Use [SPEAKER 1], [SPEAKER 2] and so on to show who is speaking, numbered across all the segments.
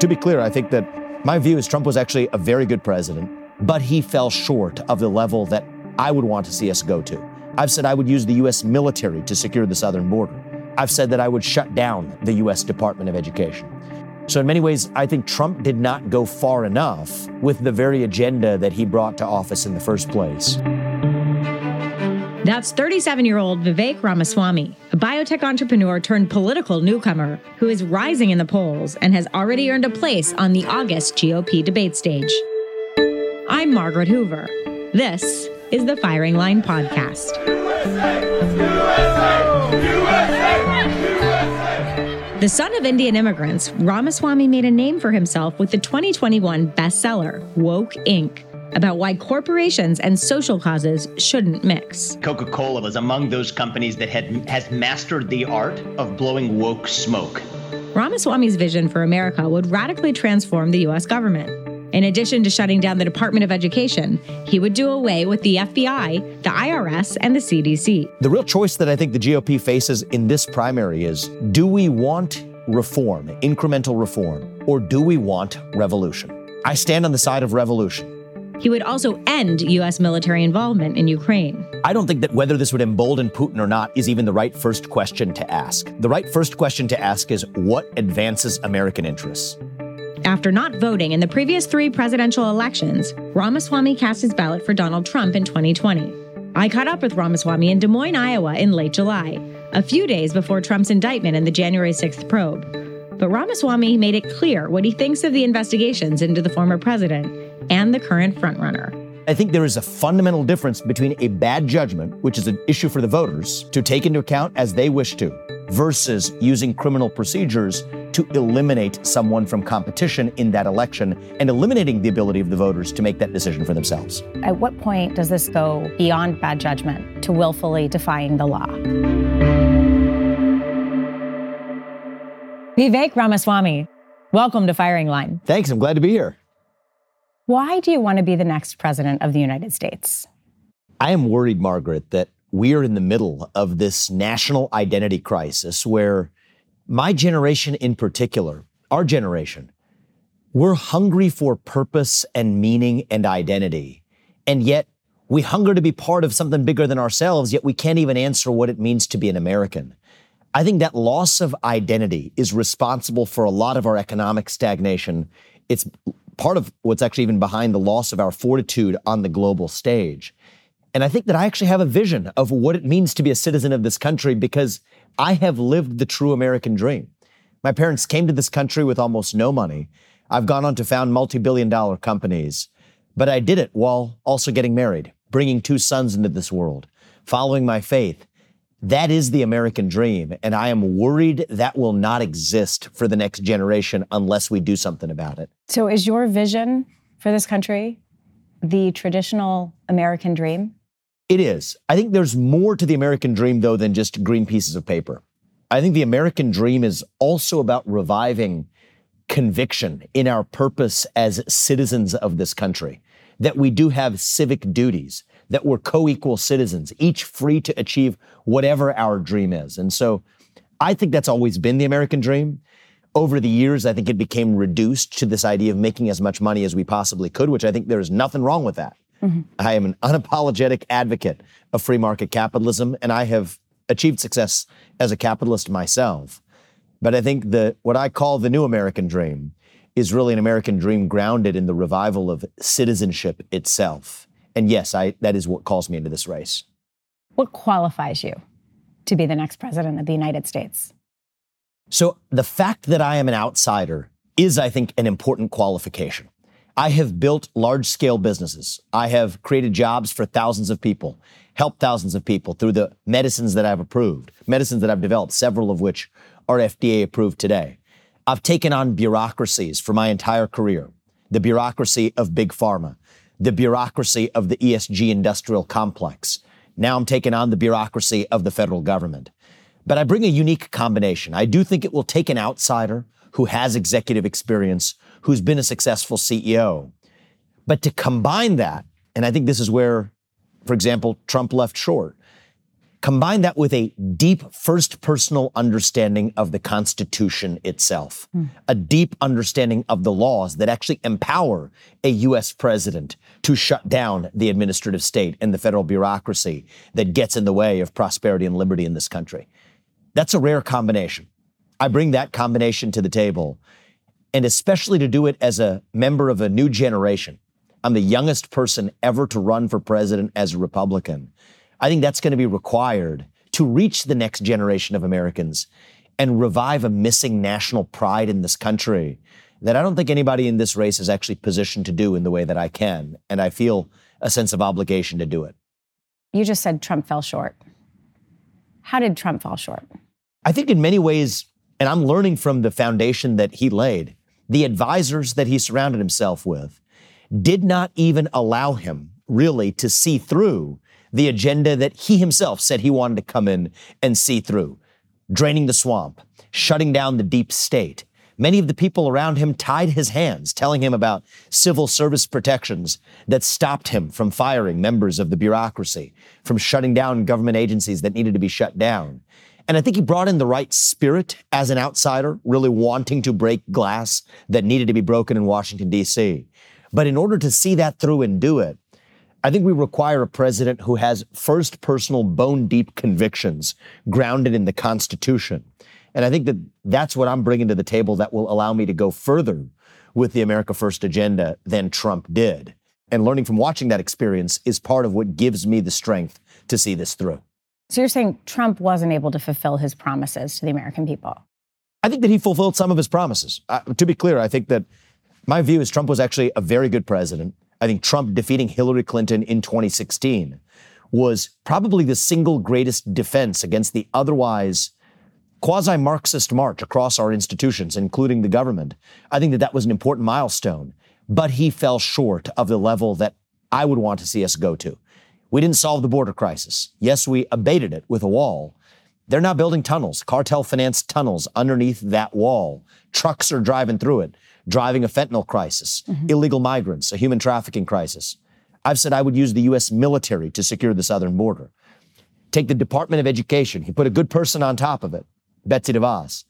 [SPEAKER 1] To be clear, I think that my view is Trump was actually a very good president, but he fell short of the level that I would want to see us go to. I've said I would use the U.S. military to secure the southern border. I've said that I would shut down the U.S. Department of Education. So, in many ways, I think Trump did not go far enough with the very agenda that he brought to office in the first place.
[SPEAKER 2] That's 37 year old Vivek Ramaswamy, a biotech entrepreneur turned political newcomer who is rising in the polls and has already earned a place on the August GOP debate stage. I'm Margaret Hoover. This is the Firing Line Podcast. USA, USA, USA, the son of Indian immigrants, Ramaswamy made a name for himself with the 2021 bestseller, Woke Inc about why corporations and social causes shouldn't mix.
[SPEAKER 3] Coca-Cola was among those companies that had has mastered the art of blowing woke smoke.
[SPEAKER 2] Ramaswamy's vision for America would radically transform the US government. In addition to shutting down the Department of Education, he would do away with the FBI, the IRS, and the CDC.
[SPEAKER 1] The real choice that I think the GOP faces in this primary is do we want reform, incremental reform, or do we want revolution? I stand on the side of revolution.
[SPEAKER 2] He would also end U.S. military involvement in Ukraine.
[SPEAKER 1] I don't think that whether this would embolden Putin or not is even the right first question to ask. The right first question to ask is what advances American interests?
[SPEAKER 2] After not voting in the previous three presidential elections, Ramaswamy cast his ballot for Donald Trump in 2020. I caught up with Ramaswamy in Des Moines, Iowa in late July, a few days before Trump's indictment in the January 6th probe. But Ramaswamy made it clear what he thinks of the investigations into the former president and the current frontrunner.
[SPEAKER 1] I think there is a fundamental difference between a bad judgment, which is an issue for the voters to take into account as they wish to, versus using criminal procedures to eliminate someone from competition in that election and eliminating the ability of the voters to make that decision for themselves.
[SPEAKER 4] At what point does this go beyond bad judgment to willfully defying the law? Vivek Ramaswamy, welcome to Firing Line.
[SPEAKER 1] Thanks. I'm glad to be here.
[SPEAKER 4] Why do you want to be the next president of the United States?
[SPEAKER 1] I am worried, Margaret, that we are in the middle of this national identity crisis where my generation in particular, our generation, we're hungry for purpose and meaning and identity. And yet we hunger to be part of something bigger than ourselves, yet we can't even answer what it means to be an American. I think that loss of identity is responsible for a lot of our economic stagnation. It's part of what's actually even behind the loss of our fortitude on the global stage. And I think that I actually have a vision of what it means to be a citizen of this country because I have lived the true American dream. My parents came to this country with almost no money. I've gone on to found multi billion dollar companies, but I did it while also getting married, bringing two sons into this world, following my faith, that is the American dream. And I am worried that will not exist for the next generation unless we do something about it.
[SPEAKER 4] So, is your vision for this country the traditional American dream?
[SPEAKER 1] It is. I think there's more to the American dream, though, than just green pieces of paper. I think the American dream is also about reviving conviction in our purpose as citizens of this country, that we do have civic duties, that we're co equal citizens, each free to achieve whatever our dream is. And so I think that's always been the American dream. Over the years, I think it became reduced to this idea of making as much money as we possibly could, which I think there's nothing wrong with that. Mm-hmm. I am an unapologetic advocate of free market capitalism, and I have achieved success as a capitalist myself. But I think that what I call the new American dream is really an American dream grounded in the revival of citizenship itself. And yes, I, that is what calls me into this race.
[SPEAKER 4] What qualifies you to be the next president of the United States?
[SPEAKER 1] So, the fact that I am an outsider is, I think, an important qualification. I have built large scale businesses. I have created jobs for thousands of people, helped thousands of people through the medicines that I've approved, medicines that I've developed, several of which are FDA approved today. I've taken on bureaucracies for my entire career the bureaucracy of big pharma, the bureaucracy of the ESG industrial complex. Now I'm taking on the bureaucracy of the federal government. But I bring a unique combination. I do think it will take an outsider who has executive experience, who's been a successful CEO. But to combine that, and I think this is where, for example, Trump left short, Combine that with a deep first personal understanding of the Constitution itself, hmm. a deep understanding of the laws that actually empower a U.S. president to shut down the administrative state and the federal bureaucracy that gets in the way of prosperity and liberty in this country. That's a rare combination. I bring that combination to the table, and especially to do it as a member of a new generation. I'm the youngest person ever to run for president as a Republican. I think that's going to be required to reach the next generation of Americans and revive a missing national pride in this country that I don't think anybody in this race is actually positioned to do in the way that I can. And I feel a sense of obligation to do it.
[SPEAKER 4] You just said Trump fell short. How did Trump fall short?
[SPEAKER 1] I think in many ways, and I'm learning from the foundation that he laid, the advisors that he surrounded himself with did not even allow him really to see through the agenda that he himself said he wanted to come in and see through draining the swamp, shutting down the deep state. Many of the people around him tied his hands, telling him about civil service protections that stopped him from firing members of the bureaucracy, from shutting down government agencies that needed to be shut down. And I think he brought in the right spirit as an outsider, really wanting to break glass that needed to be broken in Washington, D.C. But in order to see that through and do it, I think we require a president who has first personal bone deep convictions grounded in the Constitution. And I think that that's what I'm bringing to the table that will allow me to go further with the America First agenda than Trump did. And learning from watching that experience is part of what gives me the strength to see this through.
[SPEAKER 4] So you're saying Trump wasn't able to fulfill his promises to the American people?
[SPEAKER 1] I think that he fulfilled some of his promises. Uh, to be clear, I think that my view is Trump was actually a very good president. I think Trump defeating Hillary Clinton in 2016 was probably the single greatest defense against the otherwise quasi Marxist march across our institutions, including the government. I think that that was an important milestone, but he fell short of the level that I would want to see us go to. We didn't solve the border crisis. Yes, we abated it with a wall. They're now building tunnels, cartel financed tunnels underneath that wall. Trucks are driving through it driving a fentanyl crisis, mm-hmm. illegal migrants, a human trafficking crisis. I've said I would use the U.S. military to secure the southern border. Take the Department of Education. He put a good person on top of it, Betsy DeVos.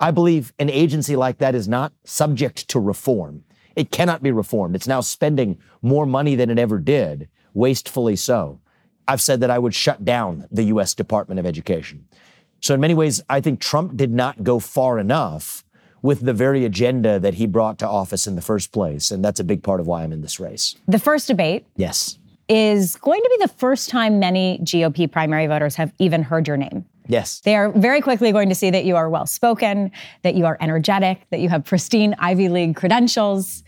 [SPEAKER 1] I believe an agency like that is not subject to reform. It cannot be reformed. It's now spending more money than it ever did, wastefully so. I've said that I would shut down the U.S. Department of Education. So, in many ways, I think Trump did not go far enough with the very agenda that he brought to office in the first place. And that's a big part of why I'm in this race.
[SPEAKER 4] The first debate.
[SPEAKER 1] Yes.
[SPEAKER 4] Is going to be the first time many GOP primary voters have even heard your name.
[SPEAKER 1] Yes.
[SPEAKER 4] They are very quickly going to see that you are well spoken, that you are energetic, that you have pristine Ivy League credentials.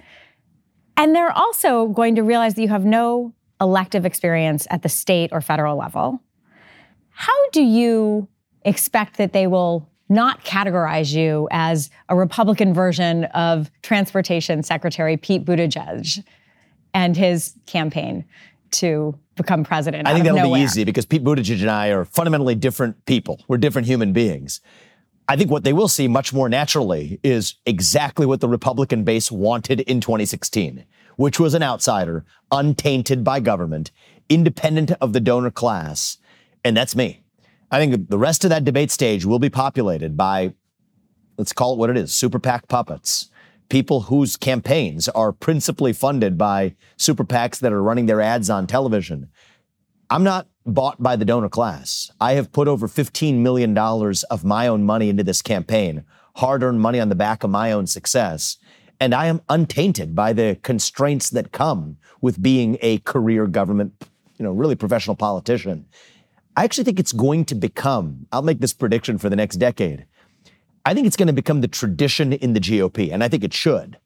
[SPEAKER 4] And they're also going to realize that you have no elective experience at the state or federal level. How do you expect that they will not categorize you as a Republican version of Transportation Secretary Pete Buttigieg and his campaign to become president.
[SPEAKER 1] I think that'll
[SPEAKER 4] nowhere.
[SPEAKER 1] be easy because Pete Buttigieg and I are fundamentally different people. We're different human beings. I think what they will see much more naturally is exactly what the Republican base wanted in 2016, which was an outsider, untainted by government, independent of the donor class. And that's me. I think the rest of that debate stage will be populated by, let's call it what it is, super PAC puppets. People whose campaigns are principally funded by super PACs that are running their ads on television. I'm not bought by the donor class. I have put over $15 million of my own money into this campaign, hard earned money on the back of my own success. And I am untainted by the constraints that come with being a career government, you know, really professional politician. I actually think it's going to become, I'll make this prediction for the next decade. I think it's going to become the tradition in the GOP, and I think it should,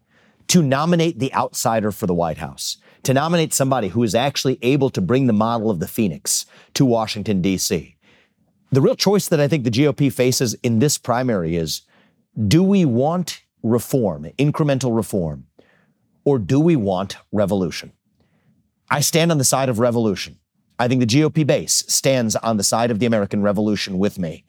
[SPEAKER 1] to nominate the outsider for the White House, to nominate somebody who is actually able to bring the model of the Phoenix to Washington, D.C. The real choice that I think the GOP faces in this primary is do we want reform, incremental reform, or do we want revolution? I stand on the side of revolution. I think the GOP base stands on the side of the American Revolution with me.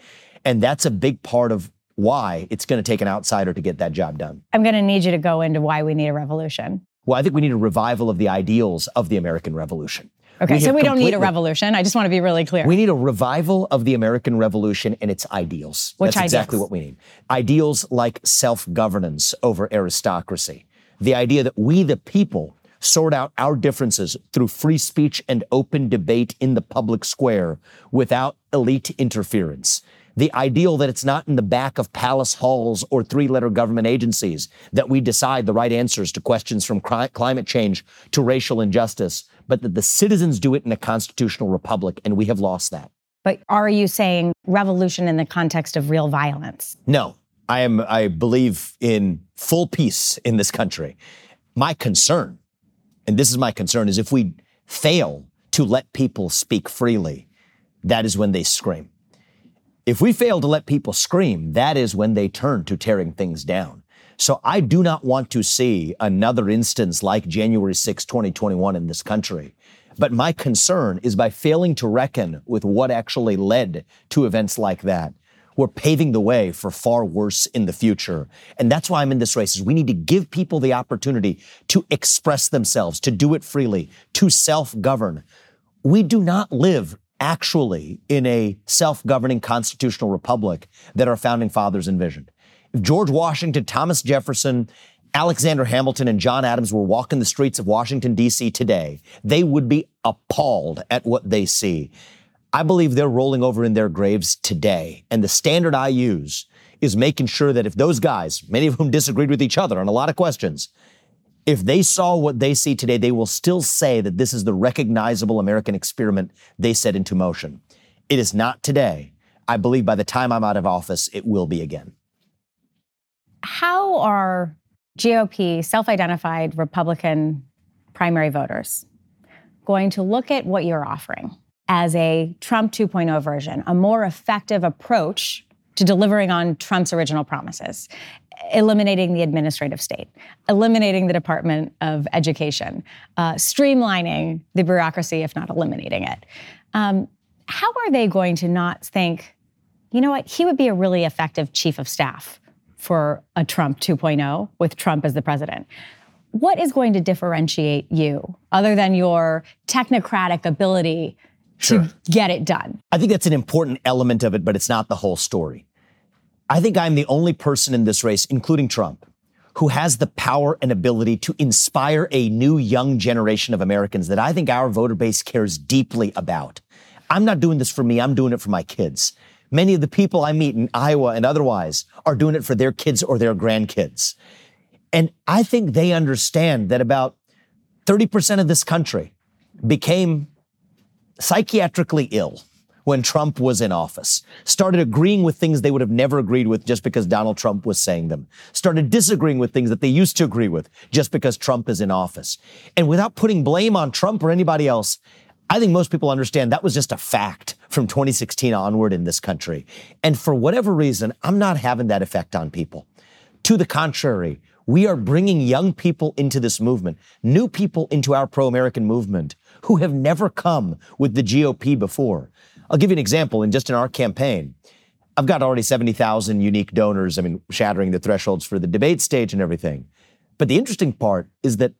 [SPEAKER 1] And that's a big part of why it's going to take an outsider to get that job done.
[SPEAKER 4] I'm going to need you to go into why we need a revolution.
[SPEAKER 1] Well, I think we need a revival of the ideals of the American Revolution.
[SPEAKER 4] Okay, so we don't need a revolution. I just want to be really clear.
[SPEAKER 1] We need a revival of the American Revolution and its ideals.
[SPEAKER 4] Which
[SPEAKER 1] That's exactly what we need. Ideals like self governance over aristocracy. The idea that we, the people, sort out our differences through free speech and open debate in the public square without elite interference. The ideal that it's not in the back of palace halls or three letter government agencies that we decide the right answers to questions from cri- climate change to racial injustice, but that the citizens do it in a constitutional republic, and we have lost that.
[SPEAKER 4] but are you saying revolution in the context of real violence?
[SPEAKER 1] No, I am. I believe in full peace in this country. My concern, and this is my concern, is if we fail to let people speak freely, that is when they scream. If we fail to let people scream, that is when they turn to tearing things down. So I do not want to see another instance like January 6, 2021 in this country. But my concern is by failing to reckon with what actually led to events like that, we're paving the way for far worse in the future. And that's why I'm in this race is we need to give people the opportunity to express themselves, to do it freely, to self-govern. We do not live actually in a self-governing constitutional republic that our founding fathers envisioned. If George Washington, Thomas Jefferson, Alexander Hamilton, and John Adams were walking the streets of Washington, D.C. today, they would be appalled at what they see. I believe they're rolling over in their graves today. And the standard I use is making sure that if those guys, many of whom disagreed with each other on a lot of questions, if they saw what they see today, they will still say that this is the recognizable American experiment they set into motion. It is not today. I believe by the time I'm out of office, it will be again.
[SPEAKER 4] How are GOP self identified Republican primary voters going to look at what you're offering as a Trump 2.0 version, a more effective approach to delivering on Trump's original promises? Eliminating the administrative state, eliminating the Department of Education, uh, streamlining the bureaucracy, if not eliminating it. Um, how are they going to not think, you know what, he would be a really effective chief of staff for a Trump 2.0 with Trump as the president. What is going to differentiate you other than your technocratic ability
[SPEAKER 1] Sure.
[SPEAKER 4] to get it done?
[SPEAKER 1] I think that's an important element of it, but it's not the whole story. I think I'm the only person in this race, including Trump, who has the power and ability to inspire a new young generation of Americans that I think our voter base cares deeply about. I'm not doing this for me, I'm doing it for my kids. Many of the people I meet in Iowa and otherwise are doing it for their kids or their grandkids. And I think they understand that about 30% of this country became psychiatrically ill when Trump was in office, started agreeing with things they would have never agreed with just because Donald Trump was saying them, started disagreeing with things that they used to agree with just because Trump is in office. And without putting blame on Trump or anybody else, I think most people understand that was just a fact from 2016 onward in this country. And for whatever reason, I'm not having that effect on people. To the contrary, we are bringing young people into this movement, new people into our pro American movement who have never come with the GOP before. I'll give you an example. in just in our campaign, I've got already 70,000 unique donors. I mean, shattering the thresholds for the debate stage and everything. But the interesting part is that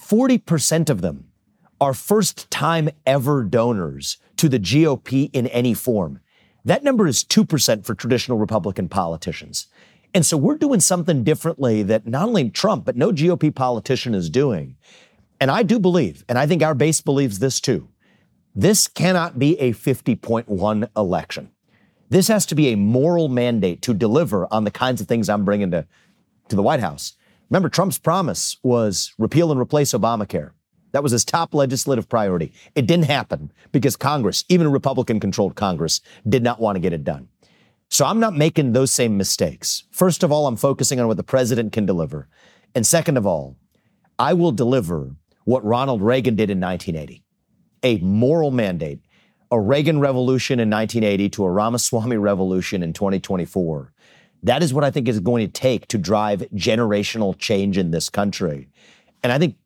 [SPEAKER 1] 40% of them are first time ever donors to the GOP in any form. That number is 2% for traditional Republican politicians. And so we're doing something differently that not only Trump, but no GOP politician is doing. And I do believe, and I think our base believes this too, this cannot be a 50.1 election. This has to be a moral mandate to deliver on the kinds of things I'm bringing to, to the White House. Remember, Trump's promise was repeal and replace Obamacare. That was his top legislative priority. It didn't happen because Congress, even Republican controlled Congress, did not want to get it done. So I'm not making those same mistakes. First of all, I'm focusing on what the president can deliver. And second of all, I will deliver what Ronald Reagan did in 1980 a moral mandate, a Reagan revolution in 1980 to a Ramaswamy revolution in 2024. That is what I think is going to take to drive generational change in this country. And I think,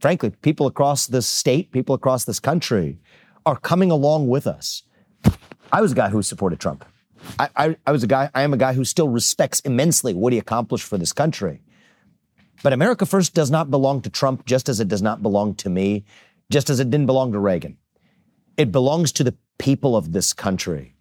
[SPEAKER 1] frankly, people across this state, people across this country are coming along with us. I was a guy who supported Trump. I, I, I was a guy, I am a guy who still respects immensely what he accomplished for this country. But America First does not belong to Trump, just as it does not belong to me, just as it didn't belong to Reagan. It belongs to the people of this country.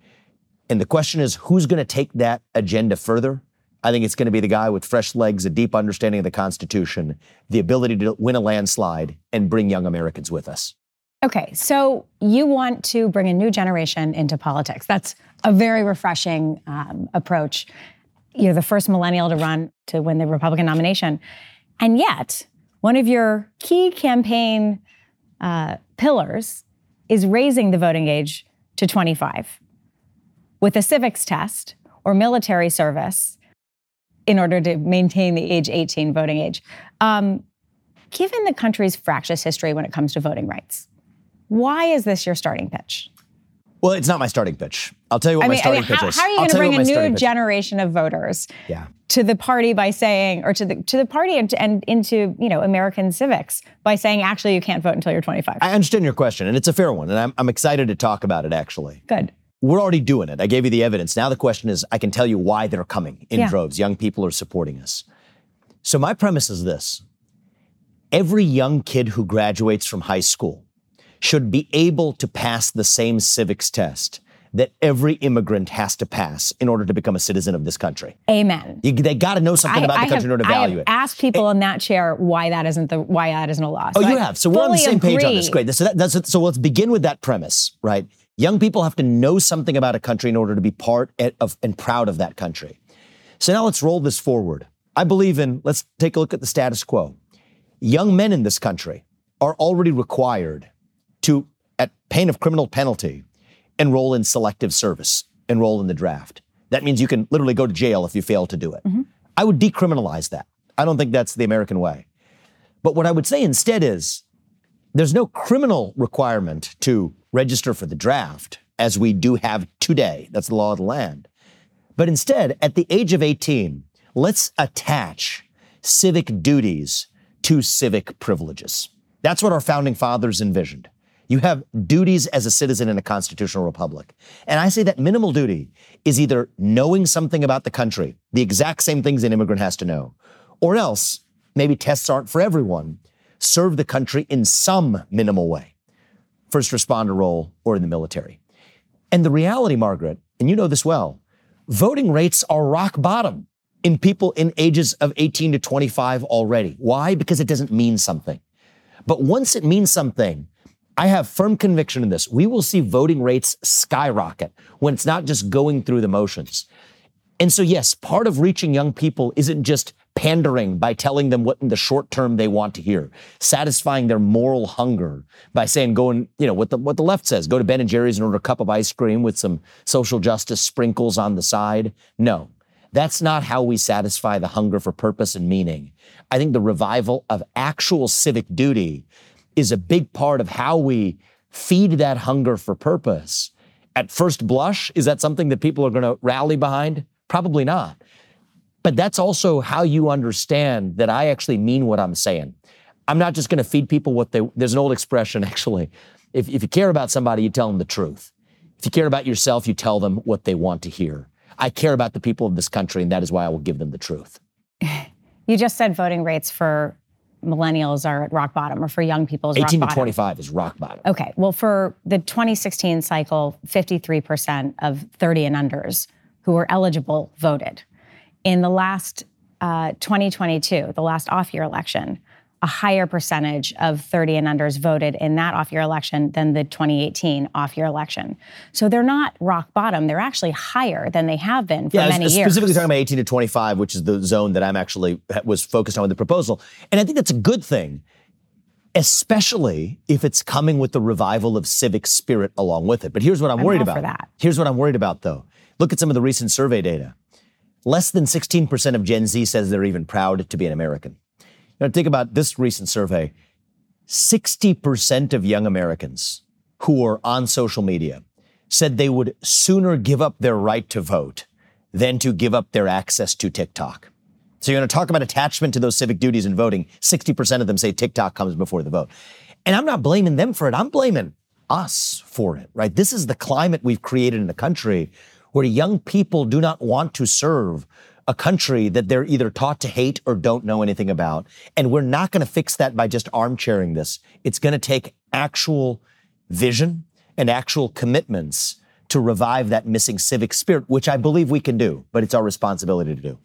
[SPEAKER 1] And the question is who's going to take that agenda further? I think it's going to be the guy with fresh legs, a deep understanding of the Constitution, the ability to win a landslide, and bring young Americans with us.
[SPEAKER 4] Okay, so you want to bring a new generation into politics. That's a very refreshing um, approach. You're the first millennial to run to win the Republican nomination. And yet, one of your key campaign uh, pillars is raising the voting age to 25 with a civics test or military service in order to maintain the age 18 voting age. Um, given the country's fractious history when it comes to voting rights, why is this your starting pitch?
[SPEAKER 1] Well, it's not my starting pitch. I'll tell you what
[SPEAKER 4] I
[SPEAKER 1] my
[SPEAKER 4] mean, I
[SPEAKER 1] starting
[SPEAKER 4] mean
[SPEAKER 1] pitch
[SPEAKER 4] how,
[SPEAKER 1] is.
[SPEAKER 4] how are you going to bring a new generation of voters
[SPEAKER 1] Yeah.
[SPEAKER 4] to the party by saying, or to the to the party and, and into you know American civics by saying, actually, you can't vote until you're 25?
[SPEAKER 1] I understand your question, and it's a fair one, and I'm, I'm excited to talk about it actually.
[SPEAKER 4] Good.
[SPEAKER 1] We're already doing it. I gave you the evidence. Now the question is I can tell you why they're coming in
[SPEAKER 4] Yeah.
[SPEAKER 1] droves. Young people are supporting us. So my premise is this every young kid who graduates from high school should be able to pass the same civics test that every immigrant has to pass in order to become a citizen of this country.
[SPEAKER 4] Amen.
[SPEAKER 1] You, they got to know something about the country
[SPEAKER 4] have,
[SPEAKER 1] in order to
[SPEAKER 4] I
[SPEAKER 1] value it.
[SPEAKER 4] Ask people in that chair why that isn't the why that isn't a law.
[SPEAKER 1] Oh, you
[SPEAKER 4] I
[SPEAKER 1] have. So we're on the same page on this.
[SPEAKER 4] agree.
[SPEAKER 1] Great. So, that, so let's begin with that premise, right? Young people have to know something about a country in order to be part of and proud of that country. So now let's roll this forward. I believe in, let's take a look at the status quo. Young men in this country are already required to, at pain of criminal penalty, enroll in selective service, enroll in the draft. That means you can literally go to jail if you fail to do it. Mm-hmm. I would decriminalize that. I don't think that's the American way. But what I would say instead is there's no criminal requirement to register for the draft as we do have today. That's the law of the land. But instead, at the age of 18, let's attach civic duties to civic privileges. That's what our founding fathers envisioned. You have duties as a citizen in a constitutional republic. And I say that minimal duty is either knowing something about the country, the exact same things an immigrant has to know, or else maybe tests aren't for everyone, serve the country in some minimal way, first responder role or in the military. And the reality, Margaret, and you know this well, voting rates are rock bottom in people in ages of 18 to 25 already. Why? Because it doesn't mean something. But once it means something, I have firm conviction in this. We will see voting rates skyrocket when it's not just going through the motions. And so, yes, part of reaching young people isn't just pandering by telling them what in the short term they want to hear, satisfying their moral hunger by saying, go and, you know, what the, what the left says, go to Ben and Jerry's and order a cup of ice cream with some social justice sprinkles on the side. No, that's not how we satisfy the hunger for purpose and meaning. I think the revival of actual civic duty is a big part of how we feed that hunger for purpose. At first blush, is that something that people are going to rally behind? Probably not. But that's also how you understand that I actually mean what I'm saying. I'm not just going to feed people what they, there's an old expression actually. If, if you care about somebody, you tell them the truth. If you care about yourself, you tell them what they want to hear. I care about the people of this country, and that is why I will give them the truth.
[SPEAKER 4] You just said voting rates for millennials are at rock bottom, or for young people is
[SPEAKER 1] 18
[SPEAKER 4] rock
[SPEAKER 1] to
[SPEAKER 4] bottom.
[SPEAKER 1] 25 is rock bottom.
[SPEAKER 4] Okay. Well, for the 2016 cycle, 53% of 30 and unders who were eligible voted. In the last uh, 2022, the last off year election, a higher percentage of 30 and unders voted in that off year election than the 2018 off year election. So they're not rock bottom. They're actually higher than they have been for
[SPEAKER 1] Yeah,
[SPEAKER 4] many
[SPEAKER 1] s-
[SPEAKER 4] years.
[SPEAKER 1] specifically talking about 18 to 25, which is the zone that I'm actually was focused on with the proposal. And I think that's a good thing, especially if it's coming with the revival of civic spirit along with it. But here's what I'm,
[SPEAKER 4] I'm
[SPEAKER 1] worried about.
[SPEAKER 4] for that.
[SPEAKER 1] Here's what I'm worried about, though. Look at some of the recent survey data. Less than 16% of Gen Z says they're even proud to be an American. Know, think about this recent survey. 60% of young Americans who are on social media said they would sooner give up their right to vote than to give up their access to TikTok. So you're going to talk about attachment to those civic duties in voting. 60% of them say TikTok comes before the vote. And I'm not blaming them for it. I'm blaming us for it, right? This is the climate we've created in the country where young people do not want to serve a country that they're either taught to hate or don't know anything about. And we're not going to fix that by just armchairing this. It's going to take actual vision and actual commitments to revive that missing civic spirit, which I believe we can do, but it's our responsibility to do.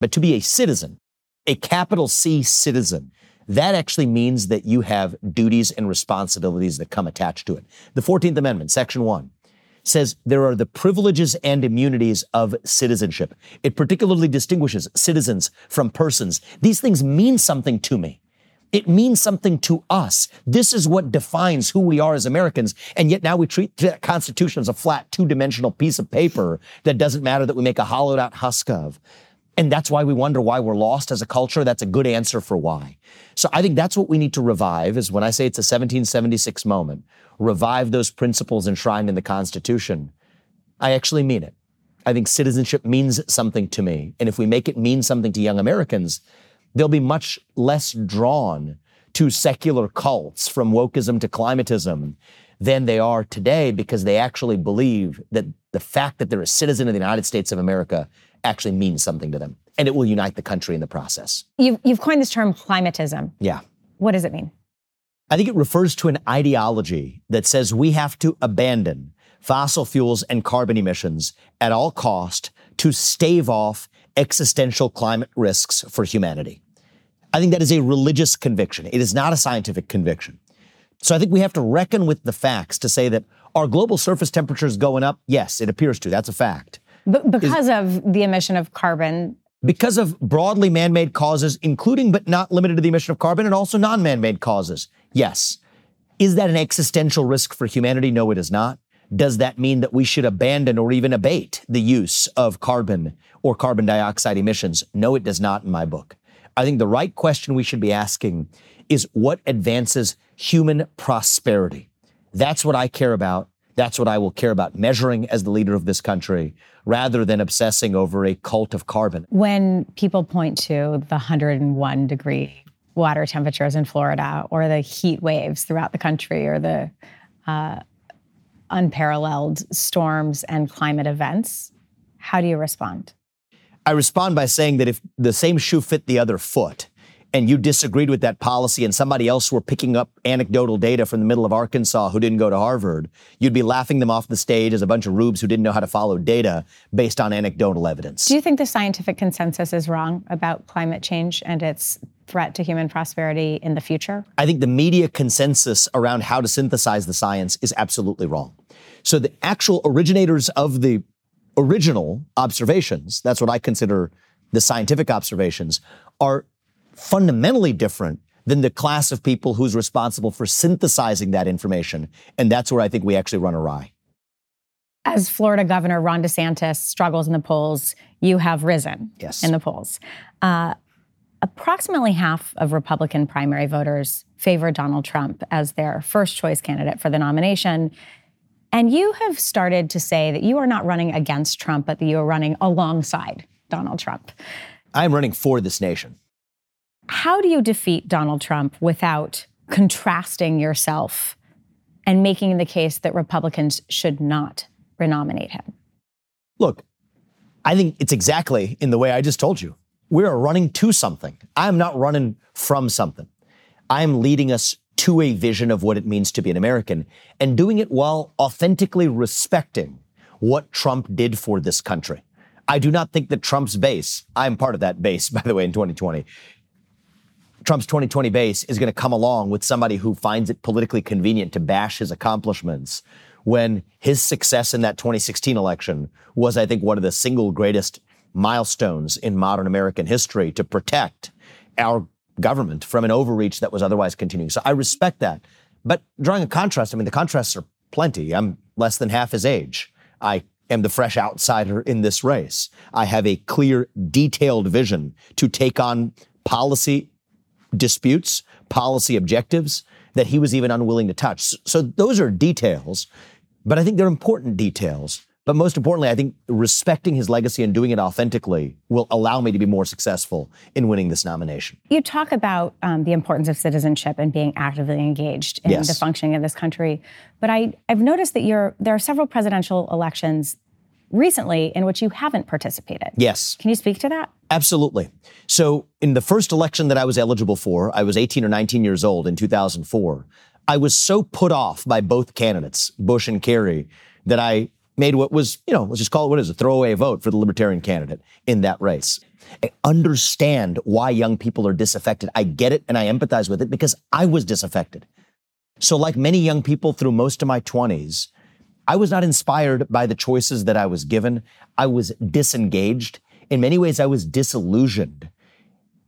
[SPEAKER 1] But to be a citizen, a capital C citizen, that actually means that you have duties and responsibilities that come attached to it. The 14th Amendment, Section 1, says there are the privileges and immunities of citizenship. It particularly distinguishes citizens from persons. These things mean something to me. It means something to us. This is what defines who we are as Americans. And yet now we treat the Constitution as a flat two dimensional piece of paper that doesn't matter that we make a hollowed out husk of. And that's why we wonder why we're lost as a culture. That's a good answer for why. So I think that's what we need to revive is when I say it's a 1776 moment, revive those principles enshrined in the Constitution. I actually mean it. I think citizenship means something to me. And if we make it mean something to young Americans, they'll be much less drawn to secular cults from wokeism to climatism than they are today because they actually believe that the fact that they're a citizen of the United States of America actually means something to them. And it will unite the country in the process.
[SPEAKER 4] You've, you've coined this term climatism.
[SPEAKER 1] Yeah.
[SPEAKER 4] What does it mean?
[SPEAKER 1] I think it refers to an ideology that says we have to abandon fossil fuels and carbon emissions at all cost to stave off existential climate risks for humanity. I think that is a religious conviction. It is not a scientific conviction. So I think we have to reckon with the facts to say that are global surface temperatures going up? Yes, it appears to. That's a fact.
[SPEAKER 4] But because is, of the emission of carbon.
[SPEAKER 1] Because of broadly man made causes, including but not limited to the emission of carbon and also non man made causes. Yes. Is that an existential risk for humanity? No, it is not. Does that mean that we should abandon or even abate the use of carbon or carbon dioxide emissions? No, it does not in my book. I think the right question we should be asking is what advances human prosperity? That's what I care about. That's what I will care about measuring as the leader of this country rather than obsessing over a cult of carbon.
[SPEAKER 4] When people point to the 101 degree water temperatures in Florida or the heat waves throughout the country or the uh, unparalleled storms and climate events, how do you respond?
[SPEAKER 1] I respond by saying that if the same shoe fit the other foot, and you disagreed with that policy and somebody else were picking up anecdotal data from the middle of Arkansas who didn't go to Harvard, you'd be laughing them off the stage as a bunch of rubes who didn't know how to follow data based on anecdotal evidence.
[SPEAKER 4] Do you think the scientific consensus is wrong about climate change and its threat to human prosperity in the future?
[SPEAKER 1] I think the media consensus around how to synthesize the science is absolutely wrong. So the actual originators of the original observations, that's what I consider the scientific observations, are fundamentally different than the class of people who's responsible for synthesizing that information. And that's where I think we actually run awry.
[SPEAKER 4] As Florida Governor Ron DeSantis struggles in the polls, you have risen
[SPEAKER 1] yes.
[SPEAKER 4] in the polls. Uh, approximately half of Republican primary voters favor Donald Trump as their first choice candidate for the nomination. And you have started to say that you are not running against Trump, but that you are running alongside Donald Trump.
[SPEAKER 1] I'm running for this nation.
[SPEAKER 4] How do you defeat Donald Trump without contrasting yourself and making the case that Republicans should not renominate him?
[SPEAKER 1] Look, I think it's exactly in the way I just told you. We are running to something. I'm not running from something. I'm leading us to a vision of what it means to be an American and doing it while authentically respecting what Trump did for this country. I do not think that Trump's base, I'm part of that base, by the way, in 2020, Trump's 2020 base is going to come along with somebody who finds it politically convenient to bash his accomplishments when his success in that 2016 election was, I think, one of the single greatest milestones in modern American history to protect our government from an overreach that was otherwise continuing. So I respect that. But drawing a contrast, I mean, the contrasts are plenty. I'm less than half his age. I am the fresh outsider in this race. I have a clear, detailed vision to take on policy disputes, policy objectives that he was even unwilling to touch. So those are details, but I think they're important details. But most importantly, I think respecting his legacy and doing it authentically will allow me to be more successful in winning this nomination.
[SPEAKER 4] You talk about um, the importance of citizenship and being actively engaged in
[SPEAKER 1] yes.
[SPEAKER 4] the functioning of this country. But I, I've noticed that you're, there are several presidential elections recently in which you haven't participated.
[SPEAKER 1] Yes.
[SPEAKER 4] Can you speak to that?
[SPEAKER 1] Absolutely. So, in the first election that I was eligible for, I was 18 or 19 years old in 2004. I was so put off by both candidates, Bush and Kerry, that I made what was, you know, let's just call it what is a throwaway vote for the Libertarian candidate in that race. I understand why young people are disaffected. I get it and I empathize with it because I was disaffected. So, like many young people through most of my 20s, I was not inspired by the choices that I was given. I was disengaged. In many ways, I was disillusioned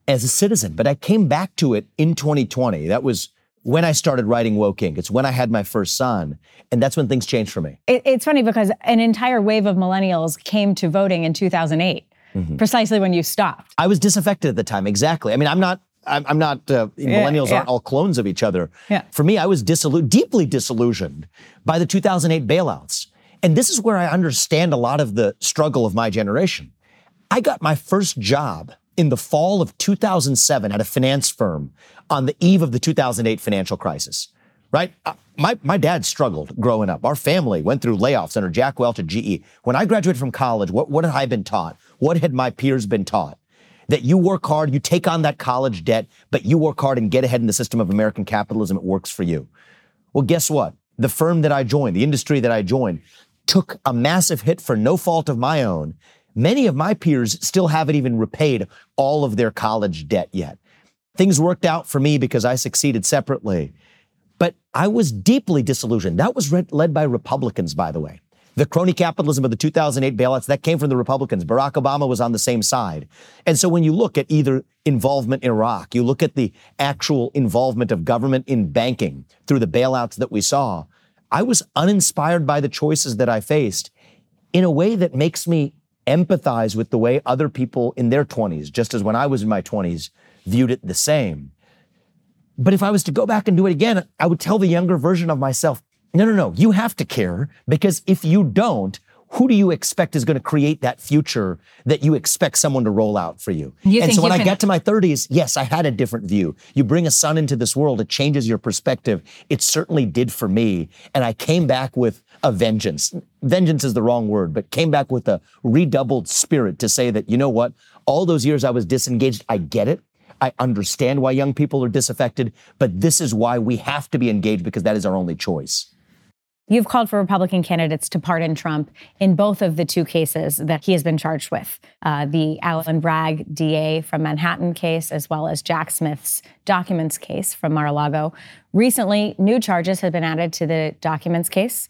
[SPEAKER 1] as a citizen. But I came back to it in 2020. That was when I started writing Woke Inc. It's when I had my first son. And that's when things changed for me.
[SPEAKER 4] It, it's funny because an entire wave of millennials came to voting in 2008, mm-hmm. precisely when you stopped.
[SPEAKER 1] I was disaffected at the time, exactly. I mean, I'm not. I'm, I'm not. Uh, millennials yeah. aren't all clones of each other.
[SPEAKER 4] Yeah.
[SPEAKER 1] For me, I was disillu- deeply disillusioned by the 2008 bailouts, and this is where I understand a lot of the struggle of my generation. I got my first job in the fall of 2007 at a finance firm on the eve of the 2008 financial crisis, right? Uh, my, my dad struggled growing up. Our family went through layoffs under Jack Welch at GE. When I graduated from college, what, what had I been taught? What had my peers been taught? That you work hard, you take on that college debt, but you work hard and get ahead in the system of American capitalism. It works for you. Well, guess what? The firm that I joined, the industry that I joined, took a massive hit for no fault of my own Many of my peers still haven't even repaid all of their college debt yet. Things worked out for me because I succeeded separately. But I was deeply disillusioned. That was led by Republicans, by the way. The crony capitalism of the 2008 bailouts, that came from the Republicans. Barack Obama was on the same side. And so when you look at either involvement in Iraq, you look at the actual involvement of government in banking through the bailouts that we saw, I was uninspired by the choices that I faced in a way that makes me empathize with the way other people in their 20s, just as when I was in my 20s, viewed it the same. But if I was to go back and do it again, I would tell the younger version of myself, no, no, no, you have to care because if you don't, who do you expect is going to create that future that you expect someone to roll out for you?
[SPEAKER 4] you
[SPEAKER 1] and so when
[SPEAKER 4] I
[SPEAKER 1] got to my 30s, yes, I had a different view. You bring a son into this world, it changes your perspective. It certainly did for me. And I came back with a vengeance. Vengeance is the wrong word, but came back with a redoubled spirit to say that, you know what? All those years I was disengaged, I get it. I understand why young people are disaffected, but this is why we have to be engaged because that is our only choice.
[SPEAKER 4] You've called for Republican candidates to pardon Trump in both of the two cases that he has been charged with uh, the Alvin Bragg DA from Manhattan case, as well as Jack Smith's documents case from Mar a Lago. Recently, new charges have been added to the documents case.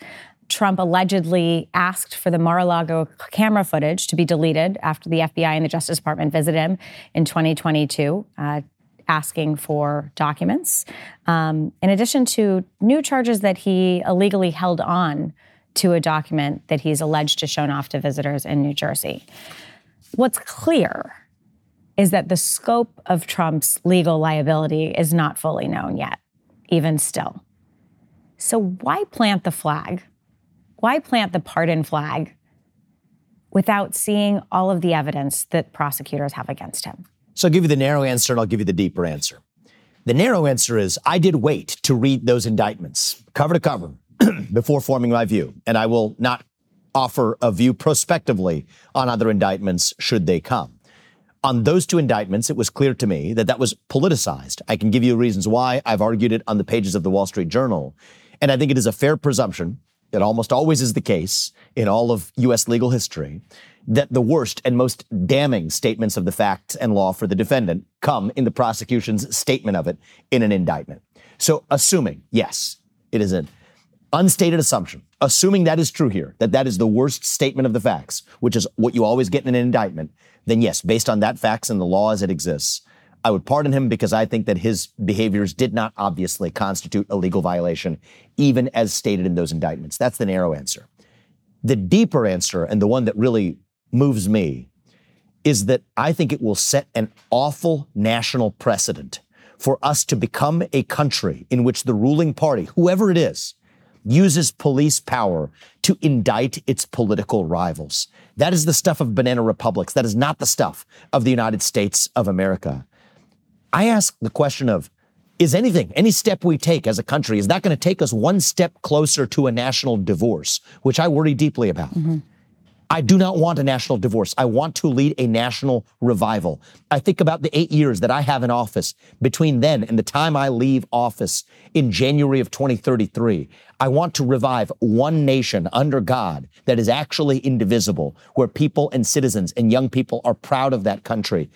[SPEAKER 4] Trump allegedly asked for the Mar a Lago camera footage to be deleted after the FBI and the Justice Department visited him in 2022. Uh, asking for documents, um, in addition to new charges that he illegally held on to a document that he's alleged to shown off to visitors in New Jersey. What's clear is that the scope of Trump's legal liability is not fully known yet, even still. So, why plant the flag? Why plant the pardon flag without seeing all of the evidence that prosecutors have against him?
[SPEAKER 1] So I'll give you the narrow answer and I'll give you the deeper answer. The narrow answer is I did wait to read those indictments cover to cover before forming my view, and I will not offer a view prospectively on other indictments should they come. On those two indictments, it was clear to me that that was politicized. I can give you reasons why. I've argued it on the pages of the Wall Street Journal. And I think it is a fair presumption, it almost always is the case in all of U.S. legal history, that the worst and most damning statements of the facts and law for the defendant come in the prosecution's statement of it in an indictment. So, assuming, yes, it is an unstated assumption, assuming that is true here, that that is the worst statement of the facts, which is what you always get in an indictment, then yes, based on that facts and the law as it exists, I would pardon him because I think that his behaviors did not obviously constitute a legal violation, even as stated in those indictments. That's the narrow answer. The deeper answer, and the one that really moves me is that I think it will set an awful national precedent for us to become a country in which the ruling party, whoever it is, uses police power to indict its political rivals. That is the stuff of banana republics. That is not the stuff of the United States of America. I ask the question of is anything, any step we take as a country, is that going to take us one step closer to a national divorce, which I worry deeply about? Mm-hmm. I do not want a national divorce. I want to lead a national revival. I think about the eight years that I have in office between then and the time I leave office in January of 2033. I want to revive one nation under God that is actually indivisible, where people and citizens and young people are proud of that country.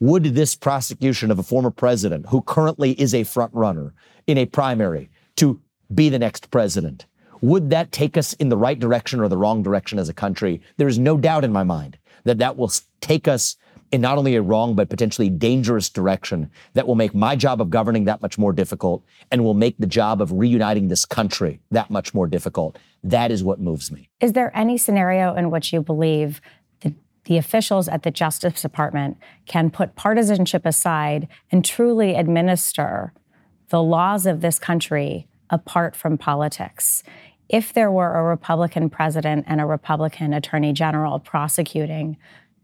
[SPEAKER 1] Would this prosecution of a former president who currently is a front runner in a primary to be the next president, would that take us in the right direction or the wrong direction as a country? There is no doubt in my mind that that will take us in not only a wrong but potentially dangerous direction that will make my job of governing that much more difficult and will make the job of reuniting this country that much more difficult. That is what moves me.
[SPEAKER 4] Is there any scenario in which you believe the, the officials at the Justice Department can put partisanship aside and truly administer the laws of this country apart from politics? If there were a Republican president and a Republican attorney general prosecuting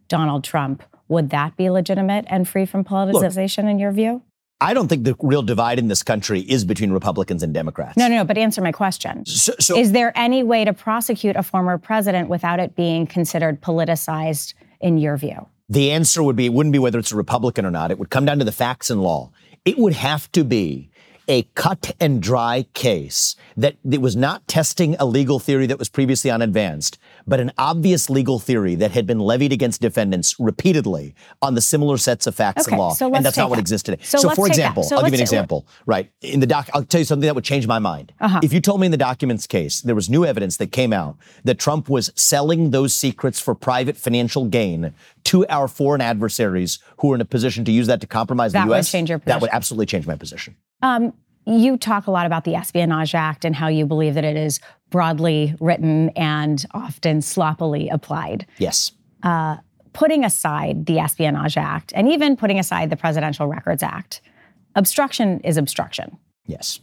[SPEAKER 4] Donald Trump, would that be legitimate and free from politicization Look, in your view?
[SPEAKER 1] I don't think the real divide in this country is between Republicans and Democrats.
[SPEAKER 4] No, no, no. But answer my question. So, so, is there any way to prosecute a former president without it being considered politicized in your view?
[SPEAKER 1] The answer would be it wouldn't be whether it's a Republican or not. It would come down to the facts and law. It would have to be a cut and dry case that it was not testing a legal theory that was previously unadvanced, but an obvious legal theory that had been levied against defendants repeatedly on the similar sets of facts
[SPEAKER 4] okay,
[SPEAKER 1] and law.
[SPEAKER 4] So
[SPEAKER 1] and that's not what exists today. So,
[SPEAKER 4] so
[SPEAKER 1] for example, so I'll give you an example. Right. In the doc, I'll tell you something that would change my mind. Uh-huh. If you told me in the documents case there was new evidence that came out that Trump was selling those secrets for private financial gain to our foreign adversaries who were in a position to use that to compromise
[SPEAKER 4] that
[SPEAKER 1] the U.S.,
[SPEAKER 4] would change your
[SPEAKER 1] position. that would absolutely change my position. Um,
[SPEAKER 4] you talk a lot about the Espionage Act and how you believe that it is broadly written and often sloppily applied.
[SPEAKER 1] Yes. Uh,
[SPEAKER 4] putting aside the Espionage Act and even putting aside the Presidential Records Act, obstruction is obstruction.
[SPEAKER 1] Yes.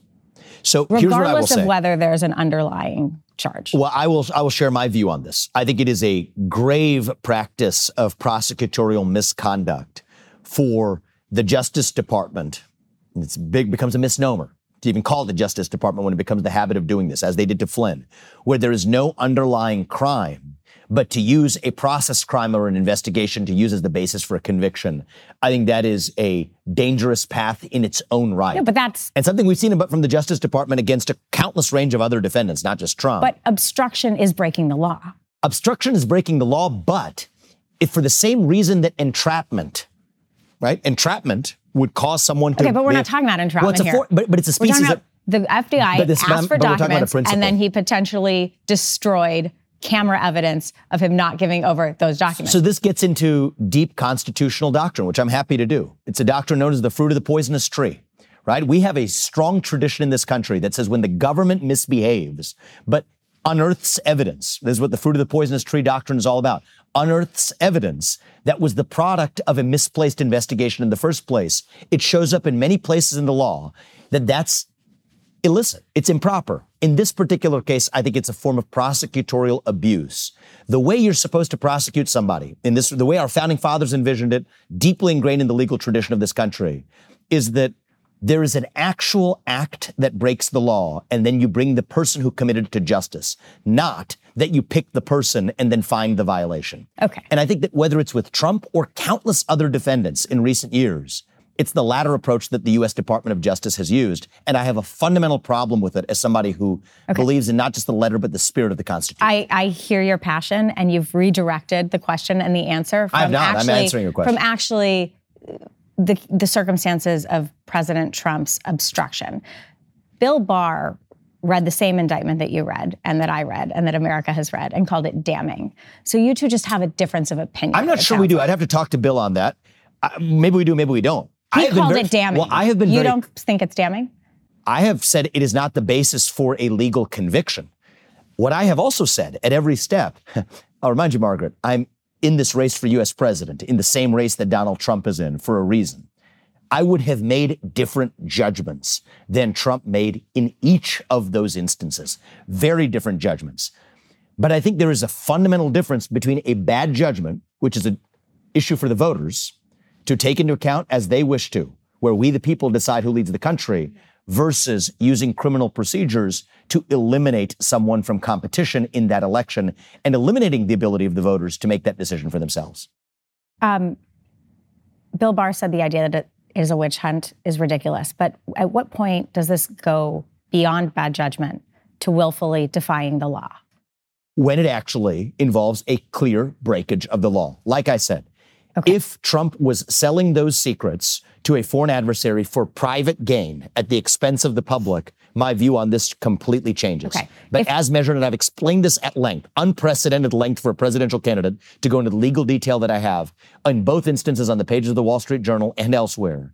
[SPEAKER 1] So
[SPEAKER 4] regardless of whether there's an underlying charge.
[SPEAKER 1] Well, I will I will share my view on this. I think it is a grave practice of prosecutorial misconduct for the Justice Department it's big becomes a misnomer to even call the Justice Department when it becomes the habit of doing this, as they did to Flynn, where there is no underlying crime, but to use a process crime or an investigation to use as the basis for a conviction, I think that is a dangerous path in its own right.
[SPEAKER 4] Yeah, but that's
[SPEAKER 1] and something we've seen from the Justice Department against a countless range of other defendants, not just Trump.
[SPEAKER 4] But obstruction is breaking the law.
[SPEAKER 1] Obstruction is breaking the law, but if for the same reason that entrapment, right? Entrapment would cause someone to.
[SPEAKER 4] Okay, but we're not talking about entrapment
[SPEAKER 1] well, it's a
[SPEAKER 4] here.
[SPEAKER 1] but, but it's a species of.
[SPEAKER 4] The FBI this, asked for documents, and then he potentially destroyed camera evidence of him not giving over those documents.
[SPEAKER 1] So this gets into deep constitutional doctrine, which I'm happy to do. It's a doctrine known as the fruit of the poisonous tree. Right? We have a strong tradition in this country that says when the government misbehaves, but unearths evidence. This is what the fruit of the poisonous tree doctrine is all about unearths evidence that was the product of a misplaced investigation in the first place. It shows up in many places in the law that that's illicit. It's improper. In this particular case, I think it's a form of prosecutorial abuse. The way you're supposed to prosecute somebody, in this, the way our founding fathers envisioned it, deeply ingrained in the legal tradition of this country, is that there is an actual act that breaks the law, and then you bring the person who committed it to justice, not that you pick the person and then find the violation.
[SPEAKER 4] Okay.
[SPEAKER 1] And I think that whether it's with Trump or countless other defendants in recent years, it's the latter approach that the U.S. Department of Justice has used. And I have a fundamental problem with it as somebody who okay. believes in not just the letter, but the spirit of the Constitution.
[SPEAKER 4] I, I, hear your passion, and you've redirected the question and the answer from
[SPEAKER 1] I'm not.
[SPEAKER 4] Actually,
[SPEAKER 1] I'm answering your question.
[SPEAKER 4] From actually the, the circumstances of President Trump's obstruction. Bill Barr read the same indictment that you read and that I read and that America has read and called it damning. So you two just have a difference of opinion.
[SPEAKER 1] I'm not sure we do. Like. I'd have to talk to Bill on that. Uh, maybe we do, maybe we don't.
[SPEAKER 4] He called very, it damning.
[SPEAKER 1] Well, I have been.
[SPEAKER 4] You
[SPEAKER 1] very,
[SPEAKER 4] don't think it's damning?
[SPEAKER 1] I have said it is not the basis for a legal conviction. What I have also said at every step, I'll remind you, Margaret, I'm in this race for US president, in the same race that Donald Trump is in for a reason. I would have made different judgments than Trump made in each of those instances. Very different judgments. But I think there is a fundamental difference between a bad judgment, which is an issue for the voters to take into account as they wish to, where we, the people, decide who leads the country, versus using criminal procedures to eliminate someone from competition in that election and eliminating the ability of the voters to make that decision for themselves. Um,
[SPEAKER 4] Bill Barr said the idea that it is a witch hunt is ridiculous. But at what point does this go beyond bad judgment to willfully defying the law?
[SPEAKER 1] When it actually involves a clear breakage of the law. Like I said, okay. if Trump was selling those secrets to a foreign adversary for private gain at the expense of the public, my view on this completely changes. Okay. But if, as measured, and I've explained this at length, unprecedented length for a presidential candidate to go into the legal detail that I have in both instances on the pages of the Wall Street Journal and elsewhere,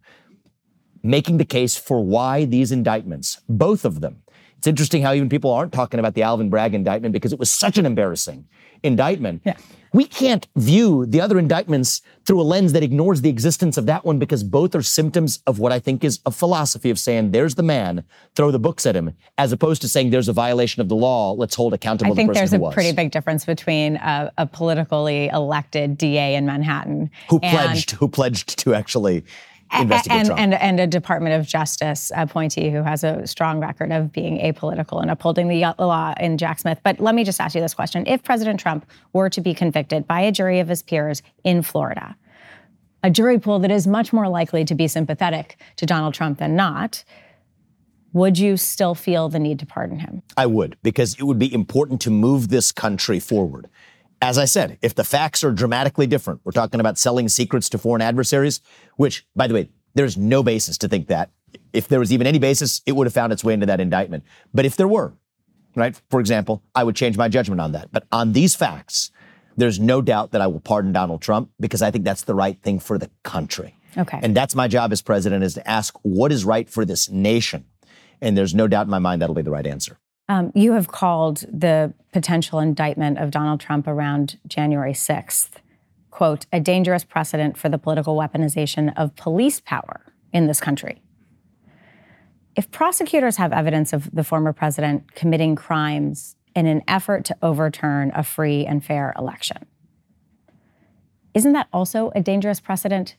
[SPEAKER 1] making the case for why these indictments, both of them, it's interesting how even people aren't talking about the Alvin Bragg indictment because it was such an embarrassing indictment. Yeah. We can't view the other indictments through a lens that ignores the existence of that one because both are symptoms of what I think is a philosophy of saying, there's the man, throw the books at him, as opposed to saying there's a violation of the law, let's hold accountable
[SPEAKER 4] I think
[SPEAKER 1] the
[SPEAKER 4] there's a pretty big difference between a, a, politically elected DA in Manhattan
[SPEAKER 1] who pledged who pledged to actually
[SPEAKER 4] and, And, and a Department of Justice appointee who has a strong record of being apolitical and upholding the law in Jack Smith. But let me just ask you this question. If President Trump were to be convicted by a jury of his peers in Florida, a jury pool that is much more likely to be sympathetic to Donald Trump than not, would you still feel the need to pardon him?
[SPEAKER 1] I would, because it would be important to move this country forward. As I said, if the facts are dramatically different, we're talking about selling secrets to foreign adversaries, which, by the way, there's no basis to think that. If there was even any basis, it would have found its way into that indictment. But if there were, right, for example, I would change my judgment on that. But on these facts, there's no doubt that I will pardon Donald Trump because I think that's the right thing for the country.
[SPEAKER 4] Okay.
[SPEAKER 1] And that's my job as president is to ask what is right for this nation. And there's no doubt in my mind that'll be the right answer.
[SPEAKER 4] Um, you have called the potential indictment of Donald Trump around January 6th, quote, a dangerous precedent for the political weaponization of police power in this country. If prosecutors have evidence of the former president committing crimes in an effort to overturn a free and fair election, isn't that also a dangerous precedent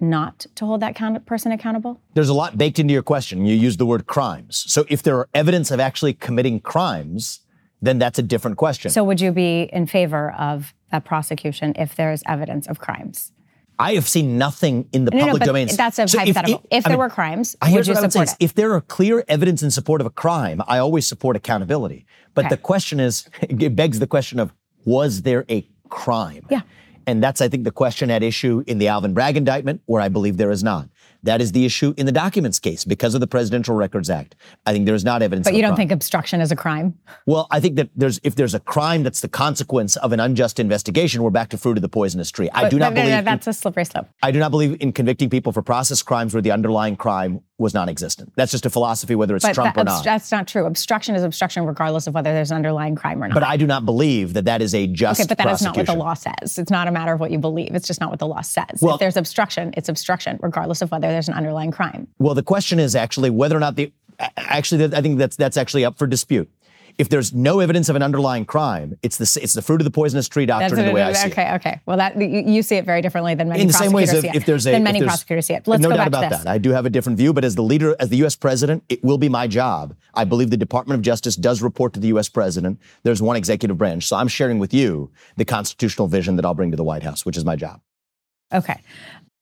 [SPEAKER 4] not to hold that person accountable?
[SPEAKER 1] There's a lot baked into your question. You use the word crimes. So if there are evidence of actually committing crimes, then that's a different question.
[SPEAKER 4] So would you be in favor of that prosecution if there is evidence of crimes?
[SPEAKER 1] I have seen nothing in the
[SPEAKER 4] no,
[SPEAKER 1] public
[SPEAKER 4] no,
[SPEAKER 1] domain.
[SPEAKER 4] That's a so hypothetical. If, if, if there mean, were crimes, I would you support it?
[SPEAKER 1] If there are clear evidence in support of a crime, I always support accountability. But okay. the question is, it begs the question of, was there a crime?
[SPEAKER 4] Yeah.
[SPEAKER 1] And that's, I think, the question at issue in the Alvin Bragg indictment, where I believe there is not. That is the issue in the documents case because of the Presidential Records Act. I think there is not evidence.
[SPEAKER 4] But you don't
[SPEAKER 1] crime.
[SPEAKER 4] think obstruction is a crime?
[SPEAKER 1] Well, I think that there's if there's a crime that's the consequence of an unjust investigation, we're back to fruit of the poisonous tree. But, I do not believe no,
[SPEAKER 4] that's in, a slippery slope.
[SPEAKER 1] I do not believe in convicting people for process crimes where the underlying crime was non-existent. That's just a philosophy, whether it's
[SPEAKER 4] but
[SPEAKER 1] Trump
[SPEAKER 4] that,
[SPEAKER 1] or not.
[SPEAKER 4] That's not true. Obstruction is obstruction, regardless of whether there's an underlying crime or not.
[SPEAKER 1] But I do not believe that that is a just.
[SPEAKER 4] Okay, but that is not what the law says. It's not a matter of what you believe. It's just not what the law says. Well, if there's obstruction, it's obstruction, regardless of whether there's an underlying crime.
[SPEAKER 1] Well, the question is actually whether or not the. Actually, I think that's that's actually up for dispute if there's no evidence of an underlying crime, it's the it's the fruit of the poisonous tree doctrine in the way I see
[SPEAKER 4] okay,
[SPEAKER 1] it.
[SPEAKER 4] Okay, okay. Well, that you, you, see it very differently than many
[SPEAKER 1] in the
[SPEAKER 4] same
[SPEAKER 1] ways
[SPEAKER 4] if,
[SPEAKER 1] if there's a
[SPEAKER 4] than many
[SPEAKER 1] there's,
[SPEAKER 4] prosecutors see it. Let's
[SPEAKER 1] no
[SPEAKER 4] go
[SPEAKER 1] doubt
[SPEAKER 4] back
[SPEAKER 1] about
[SPEAKER 4] to this.
[SPEAKER 1] that. I do have a different view, but as the leader, as the U.S. president, it will be my job. I believe the Department of Justice does report to the U.S. president. There's one executive branch, so I'm sharing with you the constitutional vision that I'll bring to the White House, which is my job.
[SPEAKER 4] Okay.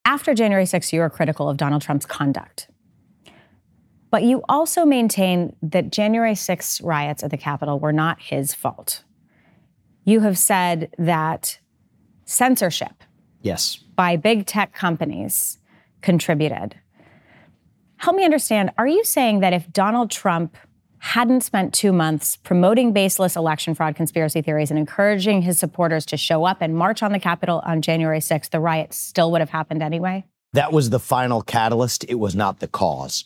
[SPEAKER 4] After January 6th, you were critical of Donald Trump's conduct. But you also maintain that January 6th riots at the Capitol were not his fault. You have said that censorship
[SPEAKER 1] yes.
[SPEAKER 4] by big tech companies contributed. Help me understand are you saying that if Donald Trump hadn't spent two months promoting baseless election fraud conspiracy theories and encouraging his supporters to show up and march on the Capitol on January 6th, the riots still would have happened anyway?
[SPEAKER 1] That was the final catalyst. It was not the cause.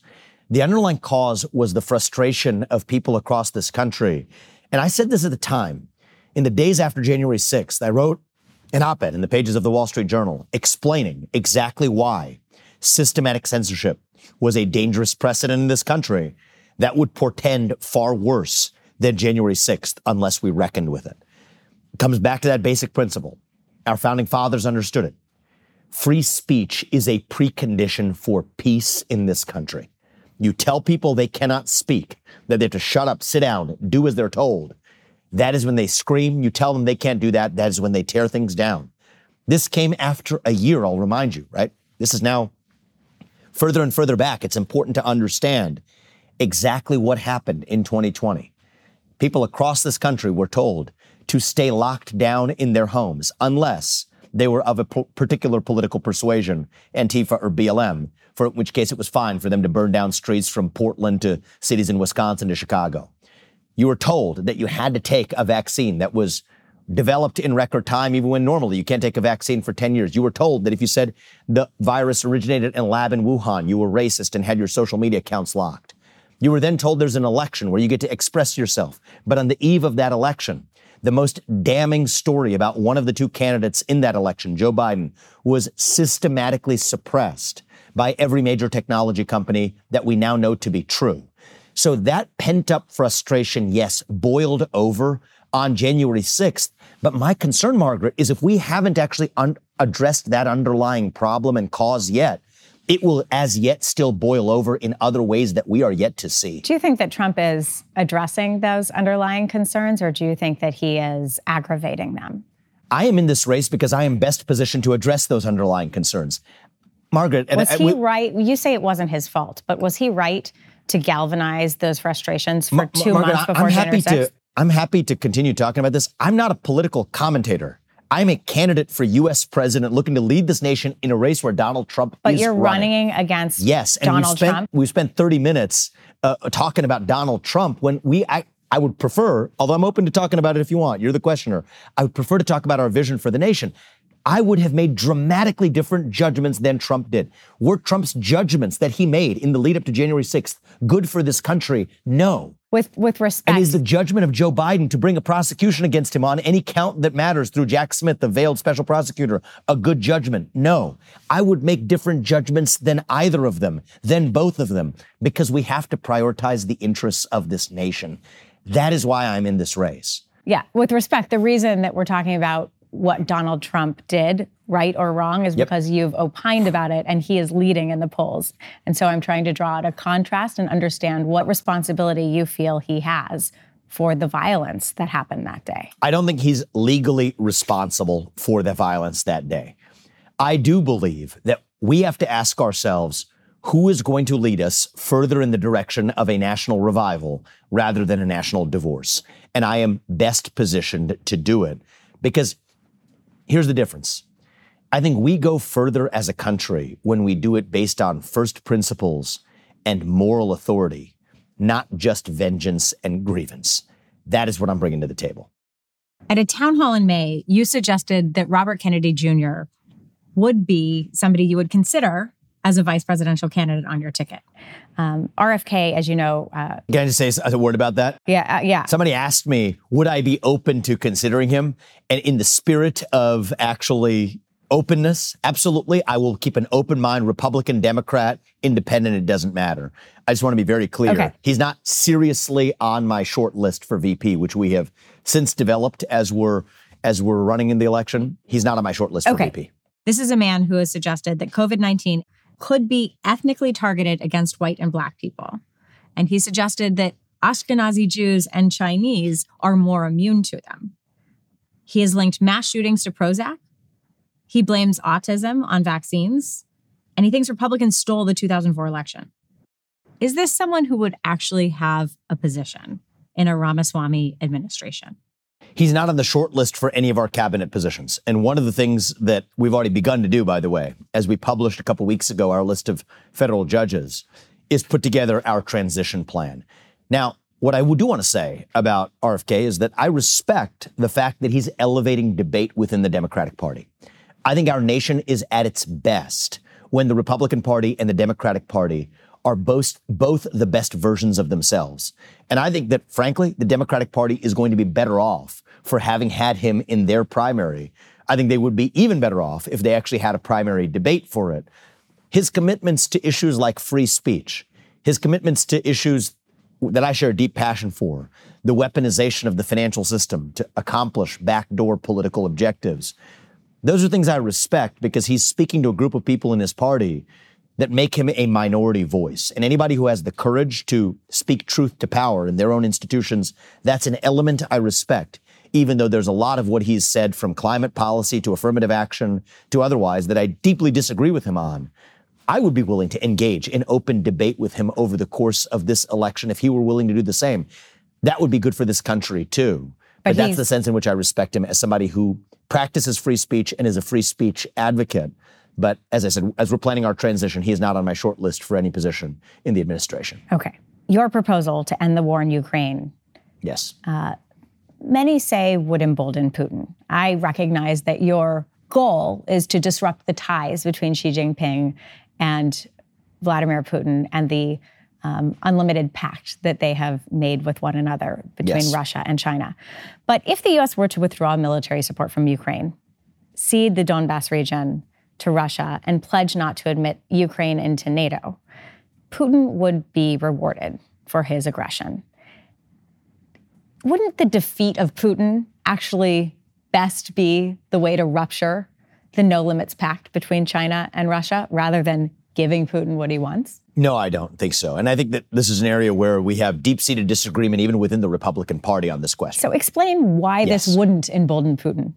[SPEAKER 1] The underlying cause was the frustration of people across this country. And I said this at the time. In the days after January 6th, I wrote an op ed in the pages of the Wall Street Journal explaining exactly why systematic censorship was a dangerous precedent in this country that would portend far worse than January 6th unless we reckoned with it. It comes back to that basic principle. Our founding fathers understood it. Free speech is a precondition for peace in this country. you tell people they cannot speak, that they have to shut up, sit down, do as they're told. That is when they scream. You tell them they can't do that. That is when they tear things down. This came after a year, I'll remind you, right? This is now further and further back. It's important to understand exactly what happened in 2020. People across this country were told to stay locked down in their homes unless they were of a particular political persuasion, Antifa or BLM, for which case it was fine for them to burn down streets from Portland to cities in Wisconsin to Chicago. You were told that you had to take a vaccine that was developed in record time, even when normally you can't take a vaccine for 10 years. You were told that if you said the virus originated in a lab in Wuhan, you were racist and had your social media accounts locked. You were then told there's an election where you get to express yourself. But on the eve of that election, the most damning story about one of the two candidates in that election, Joe Biden, was systematically suppressed by every major technology company that we now know to be true. So that pent up frustration, yes, boiled over on January 6th. But my concern, Margaret, is if we haven't actually un- addressed that underlying problem and cause yet, it will as yet still boil over in other ways that we are yet to see.
[SPEAKER 4] Do you think that Trump is addressing those underlying concerns, or do you think that he is aggravating them?
[SPEAKER 1] I am in this race because I am best positioned to address those underlying concerns. Margaret,
[SPEAKER 4] was he we, right? You say it wasn't his fault, but was he right to galvanize those frustrations for two
[SPEAKER 1] Margaret,
[SPEAKER 4] months before
[SPEAKER 1] I'm happy to. I'm happy to continue talking about this. I'm not a political commentator. I'm a candidate for U.S. president looking to lead this nation in a race where Donald Trump
[SPEAKER 4] but you're
[SPEAKER 1] running.
[SPEAKER 4] running against
[SPEAKER 1] yes, and
[SPEAKER 4] Donald
[SPEAKER 1] we spent,
[SPEAKER 4] Trump.
[SPEAKER 1] We spent 30 minutes uh, talking about Donald Trump when we. I, I would prefer, although I'm open to talking about it if you want, you're the questioner. I would prefer to talk about our vision for the nation. I would have made dramatically different judgments than Trump did. Were Trump's judgments that he made in the lead up to January 6th good for this country? No.
[SPEAKER 4] With, with respect.
[SPEAKER 1] And is the judgment of Joe Biden to bring a prosecution against him on any count that matters through Jack Smith, the veiled special prosecutor, a good judgment? No. I would make different judgments than either of them, than both of them, because we have to prioritize the interests of this nation. That is why I'm in this race.
[SPEAKER 4] Yeah, with respect, the reason that we're talking about what Donald Trump did, right or wrong, is
[SPEAKER 1] Yep.
[SPEAKER 4] because you've opined about it and he is leading in the polls. And so I'm trying to draw out a contrast and understand what responsibility you feel he has for the violence that happened that day.
[SPEAKER 1] I don't think he's legally responsible for the violence that day. I do believe that we have to ask ourselves who is going to lead us further in the direction of a national revival rather than a national divorce. And I am best positioned to do it because here's the difference. I think we go further as a country when we do it based on first principles and moral authority, not just vengeance and grievance. That is what I'm bringing to the table.
[SPEAKER 2] At a town hall in May, you suggested that Robert Kennedy Jr. would be somebody you would consider as a vice presidential candidate on your ticket.
[SPEAKER 4] Um, RFK, as you know, uh,
[SPEAKER 1] Can I just say a word about that?
[SPEAKER 4] yeah, uh, yeah.
[SPEAKER 1] Somebody asked me, would I be open to considering him? And in the spirit of actually openness, absolutely. I will keep an open mind, Republican, Democrat, independent, it doesn't matter. I just want to be very clear.
[SPEAKER 4] Okay.
[SPEAKER 1] He's not seriously on my short list for VP, which we have since developed as we're as we're running in the election. He's not on my short list for VP.
[SPEAKER 2] This is a man who has suggested that COVID 19 could be ethnically targeted against white and black people. And he suggested that Ashkenazi Jews and Chinese are more immune to them. He has linked mass shootings to Prozac. He blames autism on vaccines. And he thinks Republicans stole the 2004 election. Is this someone who would actually have a position in a Ramaswamy administration?
[SPEAKER 1] He's not on the short list for any of our cabinet positions. And one of the things that we've already begun to do, by the way, as we published a couple weeks ago our list of federal judges, is put together our transition plan. Now, what I do want to say about RFK is that I respect the fact that he's elevating debate within the Democratic Party. I think our nation is at its best when the Republican Party and the Democratic Party are both both the best versions of themselves. And I think that frankly, the Democratic Party is going to be better off for having had him in their primary. I think they would be even better off if they actually had a primary debate for it. His commitments to issues like free speech, his commitments to issues that I share a deep passion for, the weaponization of the financial system to accomplish backdoor political objectives. Those are things I respect because he's speaking to a group of people in his party that make him a minority voice. And anybody who has the courage to speak truth to power in their own institutions, that's an element I respect, even though there's a lot of what he's said from climate policy to affirmative action to otherwise that I deeply disagree with him on. I would be willing to engage in open debate with him over the course of this election if he were willing to do the same. That would be good for this country too. But, but that's the sense in which I respect him as somebody who practices free speech and is a free speech advocate. But as I said, as we're planning our transition, he is not on my short list for any position in the administration.
[SPEAKER 4] Okay. Your proposal to end the war in Ukraine.
[SPEAKER 1] Yes. Uh,
[SPEAKER 4] many say would embolden Putin. I recognize that your goal is to disrupt the ties between Xi Jinping and Vladimir Putin and the um, unlimited pact that they have made with one another between yes. Russia and China. But if the US were to withdraw military support from Ukraine, cede the Donbass region to Russia, and pledge not to admit Ukraine into NATO, Putin would be rewarded for his aggression. Wouldn't the defeat of Putin actually best be the way to rupture the no limits pact between China and Russia rather than giving Putin what he wants?
[SPEAKER 1] No, I don't think so. And I think that this is an area where we have deep seated disagreement even within the Republican Party on this question.
[SPEAKER 4] So explain why yes. this wouldn't embolden Putin.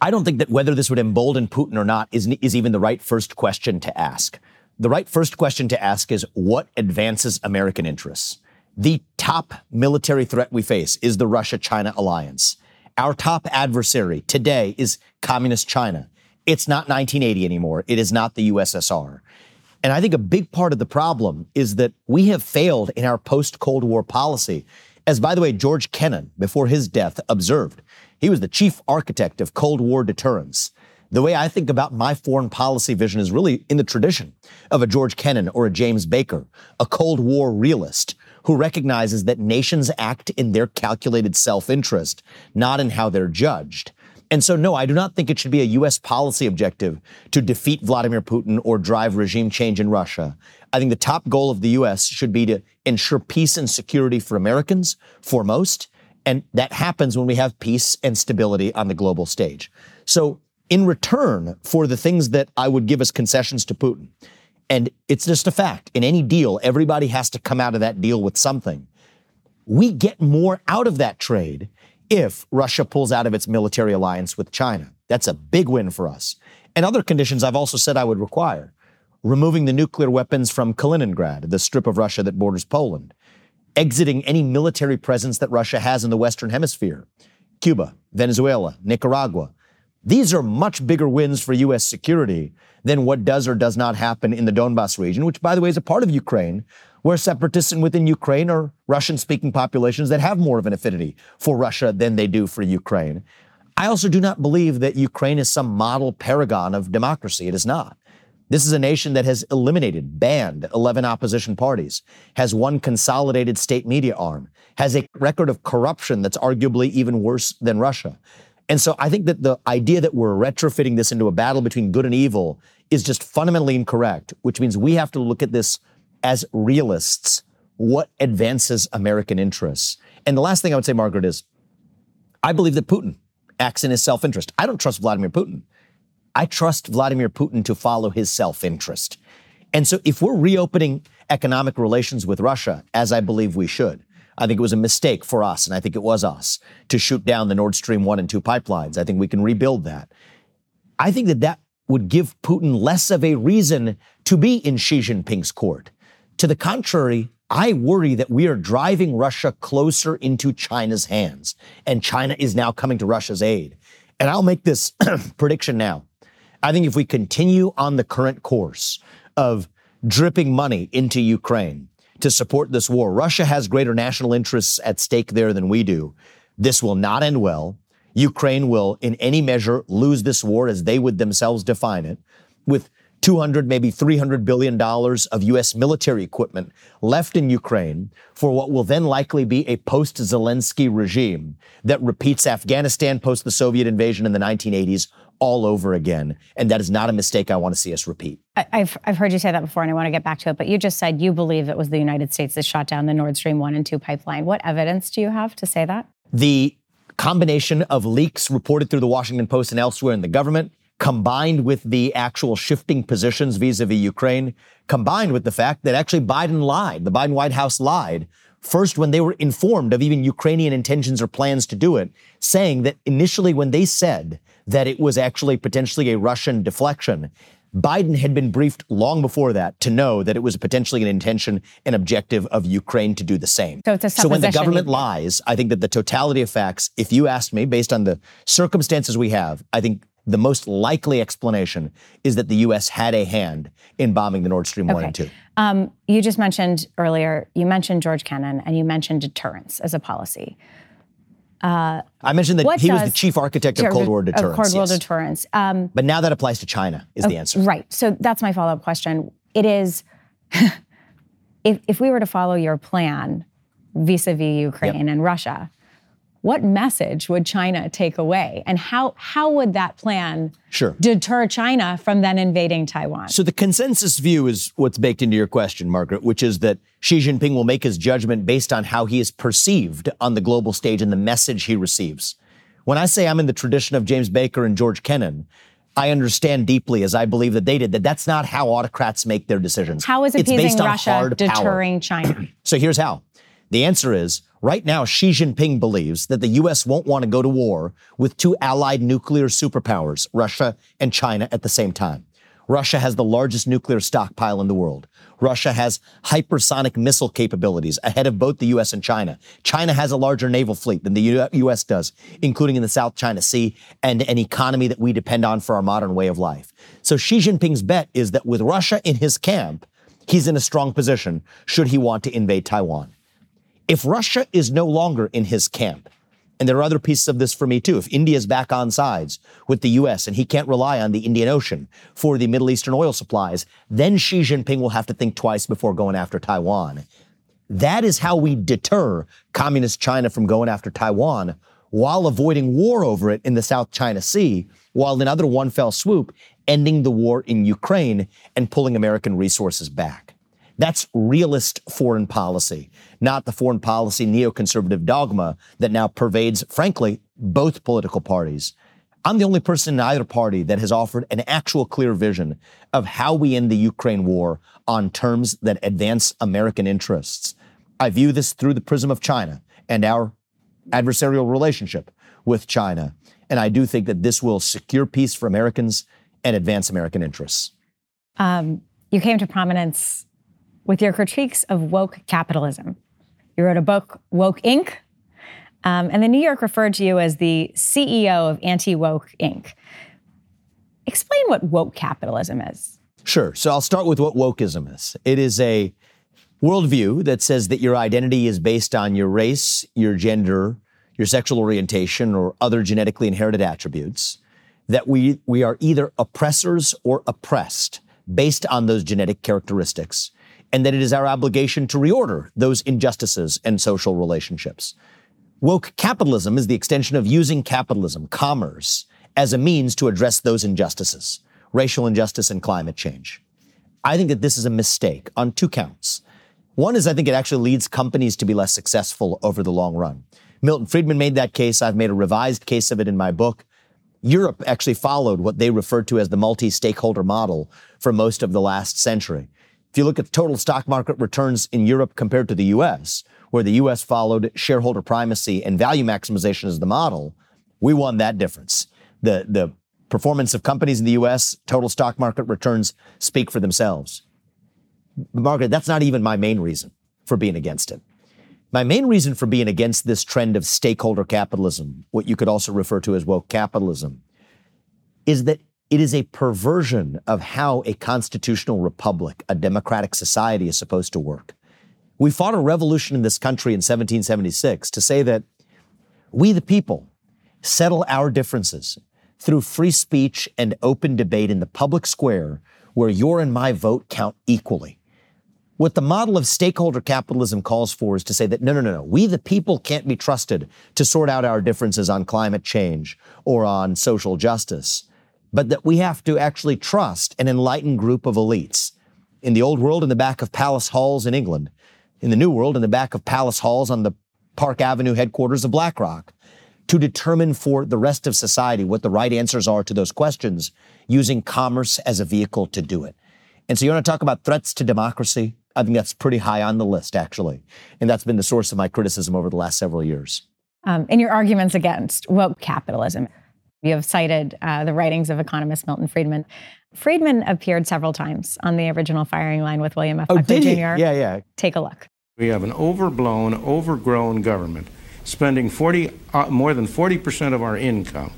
[SPEAKER 1] I don't think that whether this would embolden Putin or not is, is even the right first question to ask. The right first question to ask is what advances American interests? The top military threat we face is the Russia China alliance. Our top adversary today is communist China. It's not 1980 anymore. It is not the USSR. And I think a big part of the problem is that we have failed in our post Cold War policy. As by the way, George Kennan, before his death, observed, he was the chief architect of Cold War deterrence. The way I think about my foreign policy vision is really in the tradition of a George Kennan or a James Baker, a Cold War realist who recognizes that nations act in their calculated self interest, not in how they're judged. And so, no, I do not think it should be a U.S. policy objective to defeat Vladimir Putin or drive regime change in Russia. I think the top goal of the U.S. should be to ensure peace and security for Americans, foremost. And that happens when we have peace and stability on the global stage. So, in return for the things that I would give as concessions to Putin, and it's just a fact, in any deal, everybody has to come out of that deal with something. We get more out of that trade if Russia pulls out of its military alliance with China. That's a big win for us. And other conditions I've also said I would require removing the nuclear weapons from Kaliningrad, the strip of Russia that borders Poland, exiting any military presence that Russia has in the Western Hemisphere, Cuba, Venezuela, Nicaragua. These are much bigger wins for U.S. security than what does or does not happen in the Donbass region, which, by the way, is a part of Ukraine, where separatists within Ukraine are Russian speaking populations that have more of an affinity for Russia than they do for Ukraine. I also do not believe that Ukraine is some model paragon of democracy. It is not. This is a nation that has eliminated, banned 11 opposition parties, has one consolidated state media arm, has a record of corruption that's arguably even worse than Russia. And so I think that the idea that we're retrofitting this into a battle between good and evil is just fundamentally incorrect, which means we have to look at this as realists, what advances American interests. And the last thing I would say, Margaret, is I believe that Putin acts in his self interest. I don't trust Vladimir Putin. I trust Vladimir Putin to follow his self interest. And so if we're reopening economic relations with Russia, as I believe we should, I think it was a mistake for us, and I think it was us, to shoot down the Nord Stream 1 and 2 pipelines. I think we can rebuild that. I think that that would give Putin less of a reason to be in Xi Jinping's court. To the contrary, I worry that we are driving Russia closer into China's hands, and China is now coming to Russia's aid. And I'll make this prediction now. I think if we continue on the current course of dripping money into Ukraine to support this war, Russia has greater national interests at stake there than we do. This will not end well. Ukraine will, in any measure, lose this war as they would themselves define it, with 200, maybe 300 billion dollars of U.S. military equipment left in Ukraine for what will then likely be a post-Zelensky regime that repeats Afghanistan post the Soviet invasion in the 1980s all over again. And that is not a mistake I want to see us repeat.
[SPEAKER 4] I've, I've heard you say that before and I want to get back to it, but you just said you believe it was the United States that shot down the Nord Stream 1 and 2 pipeline. What evidence do you have to say that?
[SPEAKER 1] The combination of leaks reported through the Washington Post and elsewhere in the government combined with the actual shifting positions vis-a-vis Ukraine, combined with the fact that actually Biden lied, the Biden White House lied First, when they were informed of even Ukrainian intentions or plans to do it, saying that initially when they said that it was actually potentially a Russian deflection, Biden had been briefed long before that to know that it was potentially an intention and objective of Ukraine to do the same.
[SPEAKER 4] So, a
[SPEAKER 1] so when the government lies, I think that the totality of facts, if you asked me, based on the circumstances we have, I think the most likely explanation is that the U.S. had a hand in bombing the Nord Stream 1 and 2. Um,
[SPEAKER 4] you just mentioned earlier, you mentioned George Kennan and you mentioned deterrence as a policy.
[SPEAKER 1] Uh, I mentioned that he was the chief architect of Cold War deterrence. Of
[SPEAKER 4] Cold War
[SPEAKER 1] yes.
[SPEAKER 4] deterrence. Um,
[SPEAKER 1] but now that applies to China, is the answer.
[SPEAKER 4] Right. So that's my follow up question. It is, if, if we were to follow your plan vis a vis Ukraine yep. and Russia, what message would China take away? And how, how would that plan
[SPEAKER 1] sure.
[SPEAKER 4] deter China from then invading Taiwan?
[SPEAKER 1] So, the consensus view is what's baked into your question, Margaret, which is that Xi Jinping will make his judgment based on how he is perceived on the global stage and the message he receives. When I say I'm in the tradition of James Baker and George Kennan, I understand deeply, as I believe that they did, that that's not how autocrats make their decisions.
[SPEAKER 4] How is appeasing Russia deterring power. China?
[SPEAKER 1] so here's how. The answer is right now, Xi Jinping believes that the U.S. won't want to go to war with two allied nuclear superpowers, Russia and China, at the same time. Russia has the largest nuclear stockpile in the world. Russia has hypersonic missile capabilities ahead of both the U.S. and China. China has a larger naval fleet than the U.S. does, including in the South China Sea and an economy that we depend on for our modern way of life. So Xi Jinping's bet is that with Russia in his camp, he's in a strong position should he want to invade Taiwan. If Russia is no longer in his camp, and there are other pieces of this for me too. If India is back on sides with the US and he can't rely on the Indian Ocean for the Middle Eastern oil supplies, then Xi Jinping will have to think twice before going after Taiwan. That is how we deter communist China from going after Taiwan while avoiding war over it in the South China Sea, while in another one fell swoop, ending the war in Ukraine and pulling American resources back. That's realist foreign policy, not the foreign policy neoconservative dogma that now pervades, frankly, both political parties. I'm the only person in either party that has offered an actual clear vision of how we end the Ukraine war on terms that advance American interests. I view this through the prism of China and our adversarial relationship with China. And I do think that this will secure peace for Americans and advance American interests. Um,
[SPEAKER 4] you came to prominence with your critiques of woke capitalism. You wrote a book, Woke Inc., um, and the New York referred to you as the CEO of Anti Woke Inc. Explain what woke capitalism is.
[SPEAKER 1] Sure. So I'll start with what wokeism is. It is a worldview that says that your identity is based on your race, your gender, your sexual orientation, or other genetically inherited attributes, that we, we are either oppressors or oppressed based on those genetic characteristics and that it is our obligation to reorder those injustices and social relationships. Woke capitalism is the extension of using capitalism, commerce, as a means to address those injustices, racial injustice and climate change. I think that this is a mistake on two counts. One is I think it actually leads companies to be less successful over the long run. Milton Friedman made that case. I've made a revised case of it in my book. Europe actually followed what they referred to as the multi stakeholder model for most of the last century. If you look at total stock market returns in Europe compared to the US, where the US followed shareholder primacy and value maximization as the model, we won that difference. The, the performance of companies in the US, total stock market returns speak for themselves. Margaret, that's not even my main reason for being against it. My main reason for being against this trend of stakeholder capitalism, what you could also refer to as woke capitalism, is that it is a perversion of how a constitutional republic, a democratic society is supposed to work. We fought a revolution in this country in 1776 to say that we, the people, settle our differences through free speech and open debate in the public square where your and my vote count equally. What the model of stakeholder capitalism calls for is to say that no, no, no, no, we the people can't be trusted to sort out our differences on climate change or on social justice but that we have to actually trust an enlightened group of elites. In the old world, in the back of palace halls in England. In the new world, in the back of palace halls on the Park Avenue headquarters of BlackRock. to determine for the rest of society what the right answers are to those questions using commerce as a vehicle to do it. And so you want to talk about threats to democracy? I think that's pretty high on the list, actually. And that's been the source of my criticism over the last several years.
[SPEAKER 4] Um, in your arguments against woke capitalism, you have cited uh, the writings of economist Milton Friedman. Friedman appeared several times on the original firing line with William F.
[SPEAKER 1] Oh,
[SPEAKER 4] Buckley
[SPEAKER 1] did he? Yeah, yeah.
[SPEAKER 4] Take a look.
[SPEAKER 5] We have an overblown, overgrown government spending 40, uh, more than 40% of our income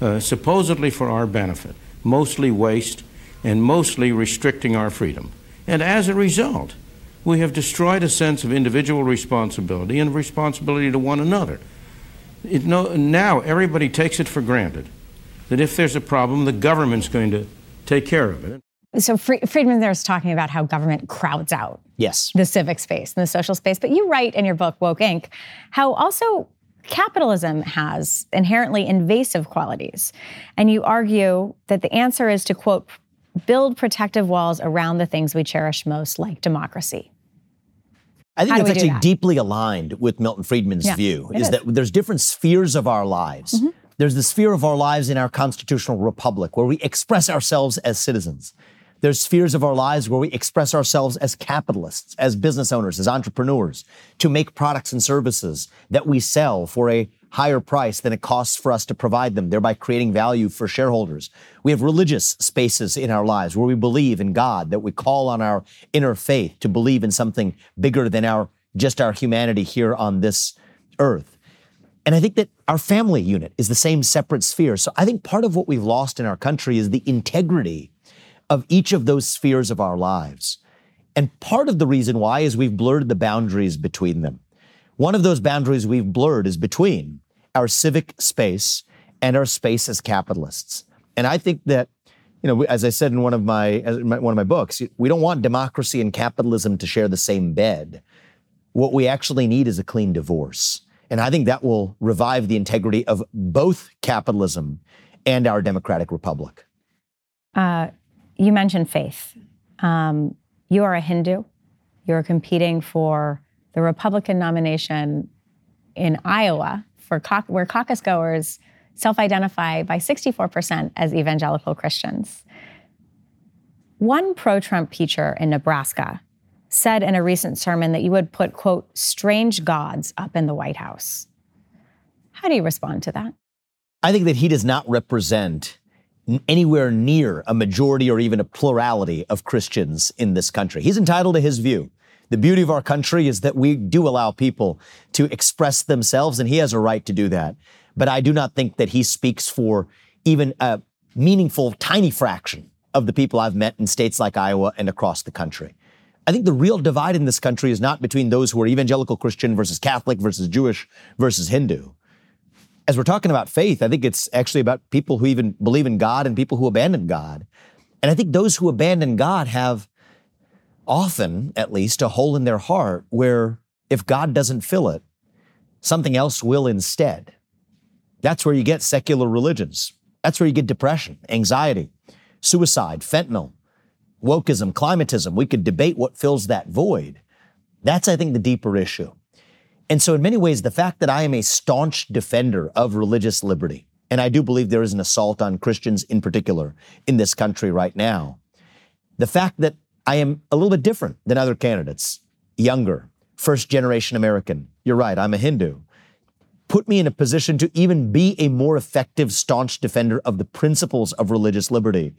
[SPEAKER 5] uh, supposedly for our benefit, mostly waste and mostly restricting our freedom. And as a result, we have destroyed a sense of individual responsibility and responsibility to one another. It, no, now everybody takes it for granted that if there's a problem, the government's going to take care of it.
[SPEAKER 4] So Friedman there is talking about how government crowds out
[SPEAKER 1] Yes.
[SPEAKER 4] the civic space and the social space. But you write in your book, Woke Inc., how also capitalism has inherently invasive qualities. And you argue that the answer is to, quote, build protective walls around the things we cherish most, like democracy.
[SPEAKER 1] I think that's actually deeply aligned with Milton Friedman's
[SPEAKER 4] Yeah,
[SPEAKER 1] view, is,
[SPEAKER 4] is. Mm-hmm.
[SPEAKER 1] that there's different spheres of our lives. There's the sphere of our lives in our constitutional republic where we express ourselves as citizens. There's spheres of our lives where we express ourselves as capitalists, as business owners, as entrepreneurs, to make products and services that we sell for a higher price than it costs for us to provide them, thereby creating value for shareholders. We have religious spaces in our lives where we believe in God, that we call on our inner faith to believe in something bigger than our just our humanity here on this earth. And I think that our family unit is the same separate sphere. So I think part of what we've lost in our country is the integrity of each of those spheres of our lives. And part of the reason why is we've blurred the boundaries between them. One of those boundaries we've blurred is between our civic space and our space as capitalists. And I think that, you know, as I said in one of my, one of my books, we don't want democracy and capitalism to share the same bed. What we actually need is a clean divorce. And I think that will revive the integrity of both capitalism and our democratic republic.
[SPEAKER 4] Uh, you mentioned faith. Um, you are a Hindu. You're competing for the Republican nomination in Iowa, for cau- where caucus goers self identify by 64% as evangelical Christians. One pro Trump preacher in Nebraska said in a recent sermon that you would put, quote, strange gods up in the White House. How do you respond to that?
[SPEAKER 1] I think that he does not represent anywhere near a majority or even a plurality of Christians in this country. He's entitled to his view. The beauty of our country is that we do allow people to express themselves, and he has a right to do that. But I do not think that he speaks for even a meaningful, tiny fraction of the people I've met in states like Iowa and across the country. I think the real divide in this country is not between those who are evangelical Christian versus Catholic versus Jewish versus Hindu as we're talking about faith, I think it's actually about people who even believe in God and people who abandon God. And I think those who abandon God have often, at least, a hole in their heart where if God doesn't fill it, something else will instead. That's where you get secular religions. That's where you get depression, anxiety, suicide, fentanyl, wokeism, climatism. We could debate what fills that void. That's, I think, the deeper issue. And so, in many ways, the fact that I am a staunch defender of religious liberty, and I do believe there is an assault on Christians in particular in this country right now, the fact that I am a little bit different than other candidates, younger, first generation American, you're right, I'm a Hindu, put me in a position to even be a more effective, staunch defender of the principles of religious liberty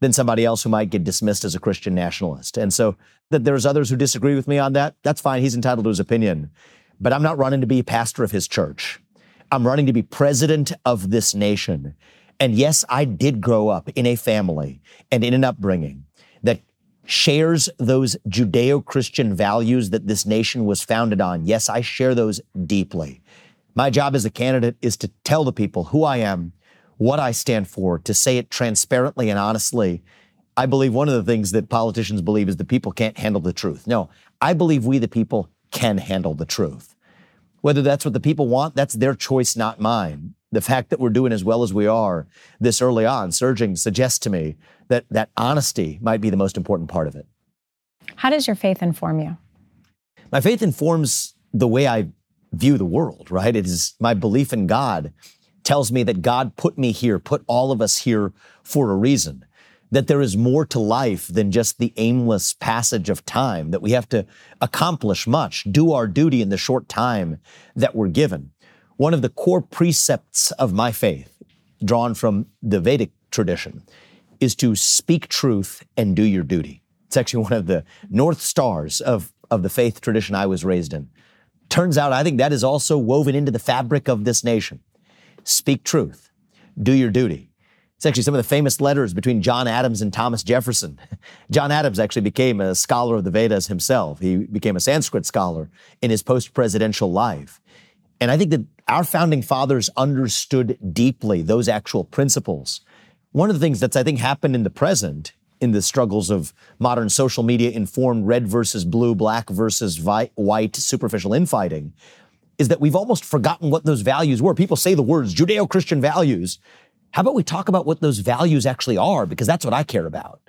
[SPEAKER 1] than somebody else who might get dismissed as a Christian nationalist. And so, that there's others who disagree with me on that, that's fine. He's entitled to his opinion but I'm not running to be pastor of his church. I'm running to be president of this nation. And yes, I did grow up in a family and in an upbringing that shares those Judeo Christian values that this nation was founded on. Yes, I share those deeply. My job as a candidate is to tell the people who I am, what I stand for, to say it transparently and honestly. I believe one of the things that politicians believe is that people can't handle the truth. No, I believe we, the people, can handle the truth. Whether that's what the people want, that's their choice, not mine. The fact that we're doing as well as we are this early on, surging, suggests to me that that honesty might be the most important part of it.
[SPEAKER 4] How does your faith inform you?
[SPEAKER 1] My faith informs the way I view the world, right? It is my belief in God tells me that God put me here, put all of us here for a reason. That there is more to life than just the aimless passage of time, that we have to accomplish much, do our duty in the short time that we're given. One of the core precepts of my faith, drawn from the Vedic tradition, is to speak truth and do your duty. It's actually one of the north stars of, of the faith tradition I was raised in. Turns out, I think that is also woven into the fabric of this nation. Speak truth, do your duty. It's actually some of the famous letters between John Adams and Thomas Jefferson. John Adams actually became a scholar of the Vedas himself. He became a Sanskrit scholar in his post presidential life. And I think that our founding fathers understood deeply those actual principles. One of the things that's, I think, happened in the present in the struggles of modern social media informed red versus blue, black versus vi- white, superficial infighting is that we've almost forgotten what those values were. People say the words Judeo Christian values. How about we talk about what those values actually are? Because that's what I care about.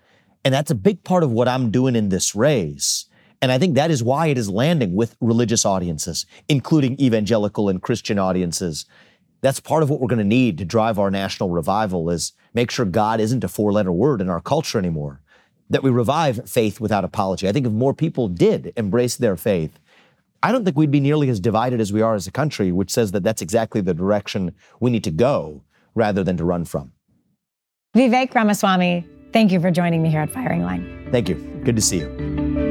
[SPEAKER 1] And that's a big part of what I'm doing in this race. And I think that is why it is landing with religious audiences, including evangelical and Christian audiences. That's part of what we're going to need to drive our national revival is make sure God isn't a four letter word in our culture anymore. That we revive faith without apology. I think if more people did embrace their faith, I don't think we'd be nearly as divided as we are as a country, which says that that's exactly the direction we need to go rather than to run from.
[SPEAKER 4] Vivek Ramaswamy, thank you for joining me here at Firing Line.
[SPEAKER 1] Thank you. Good to see you.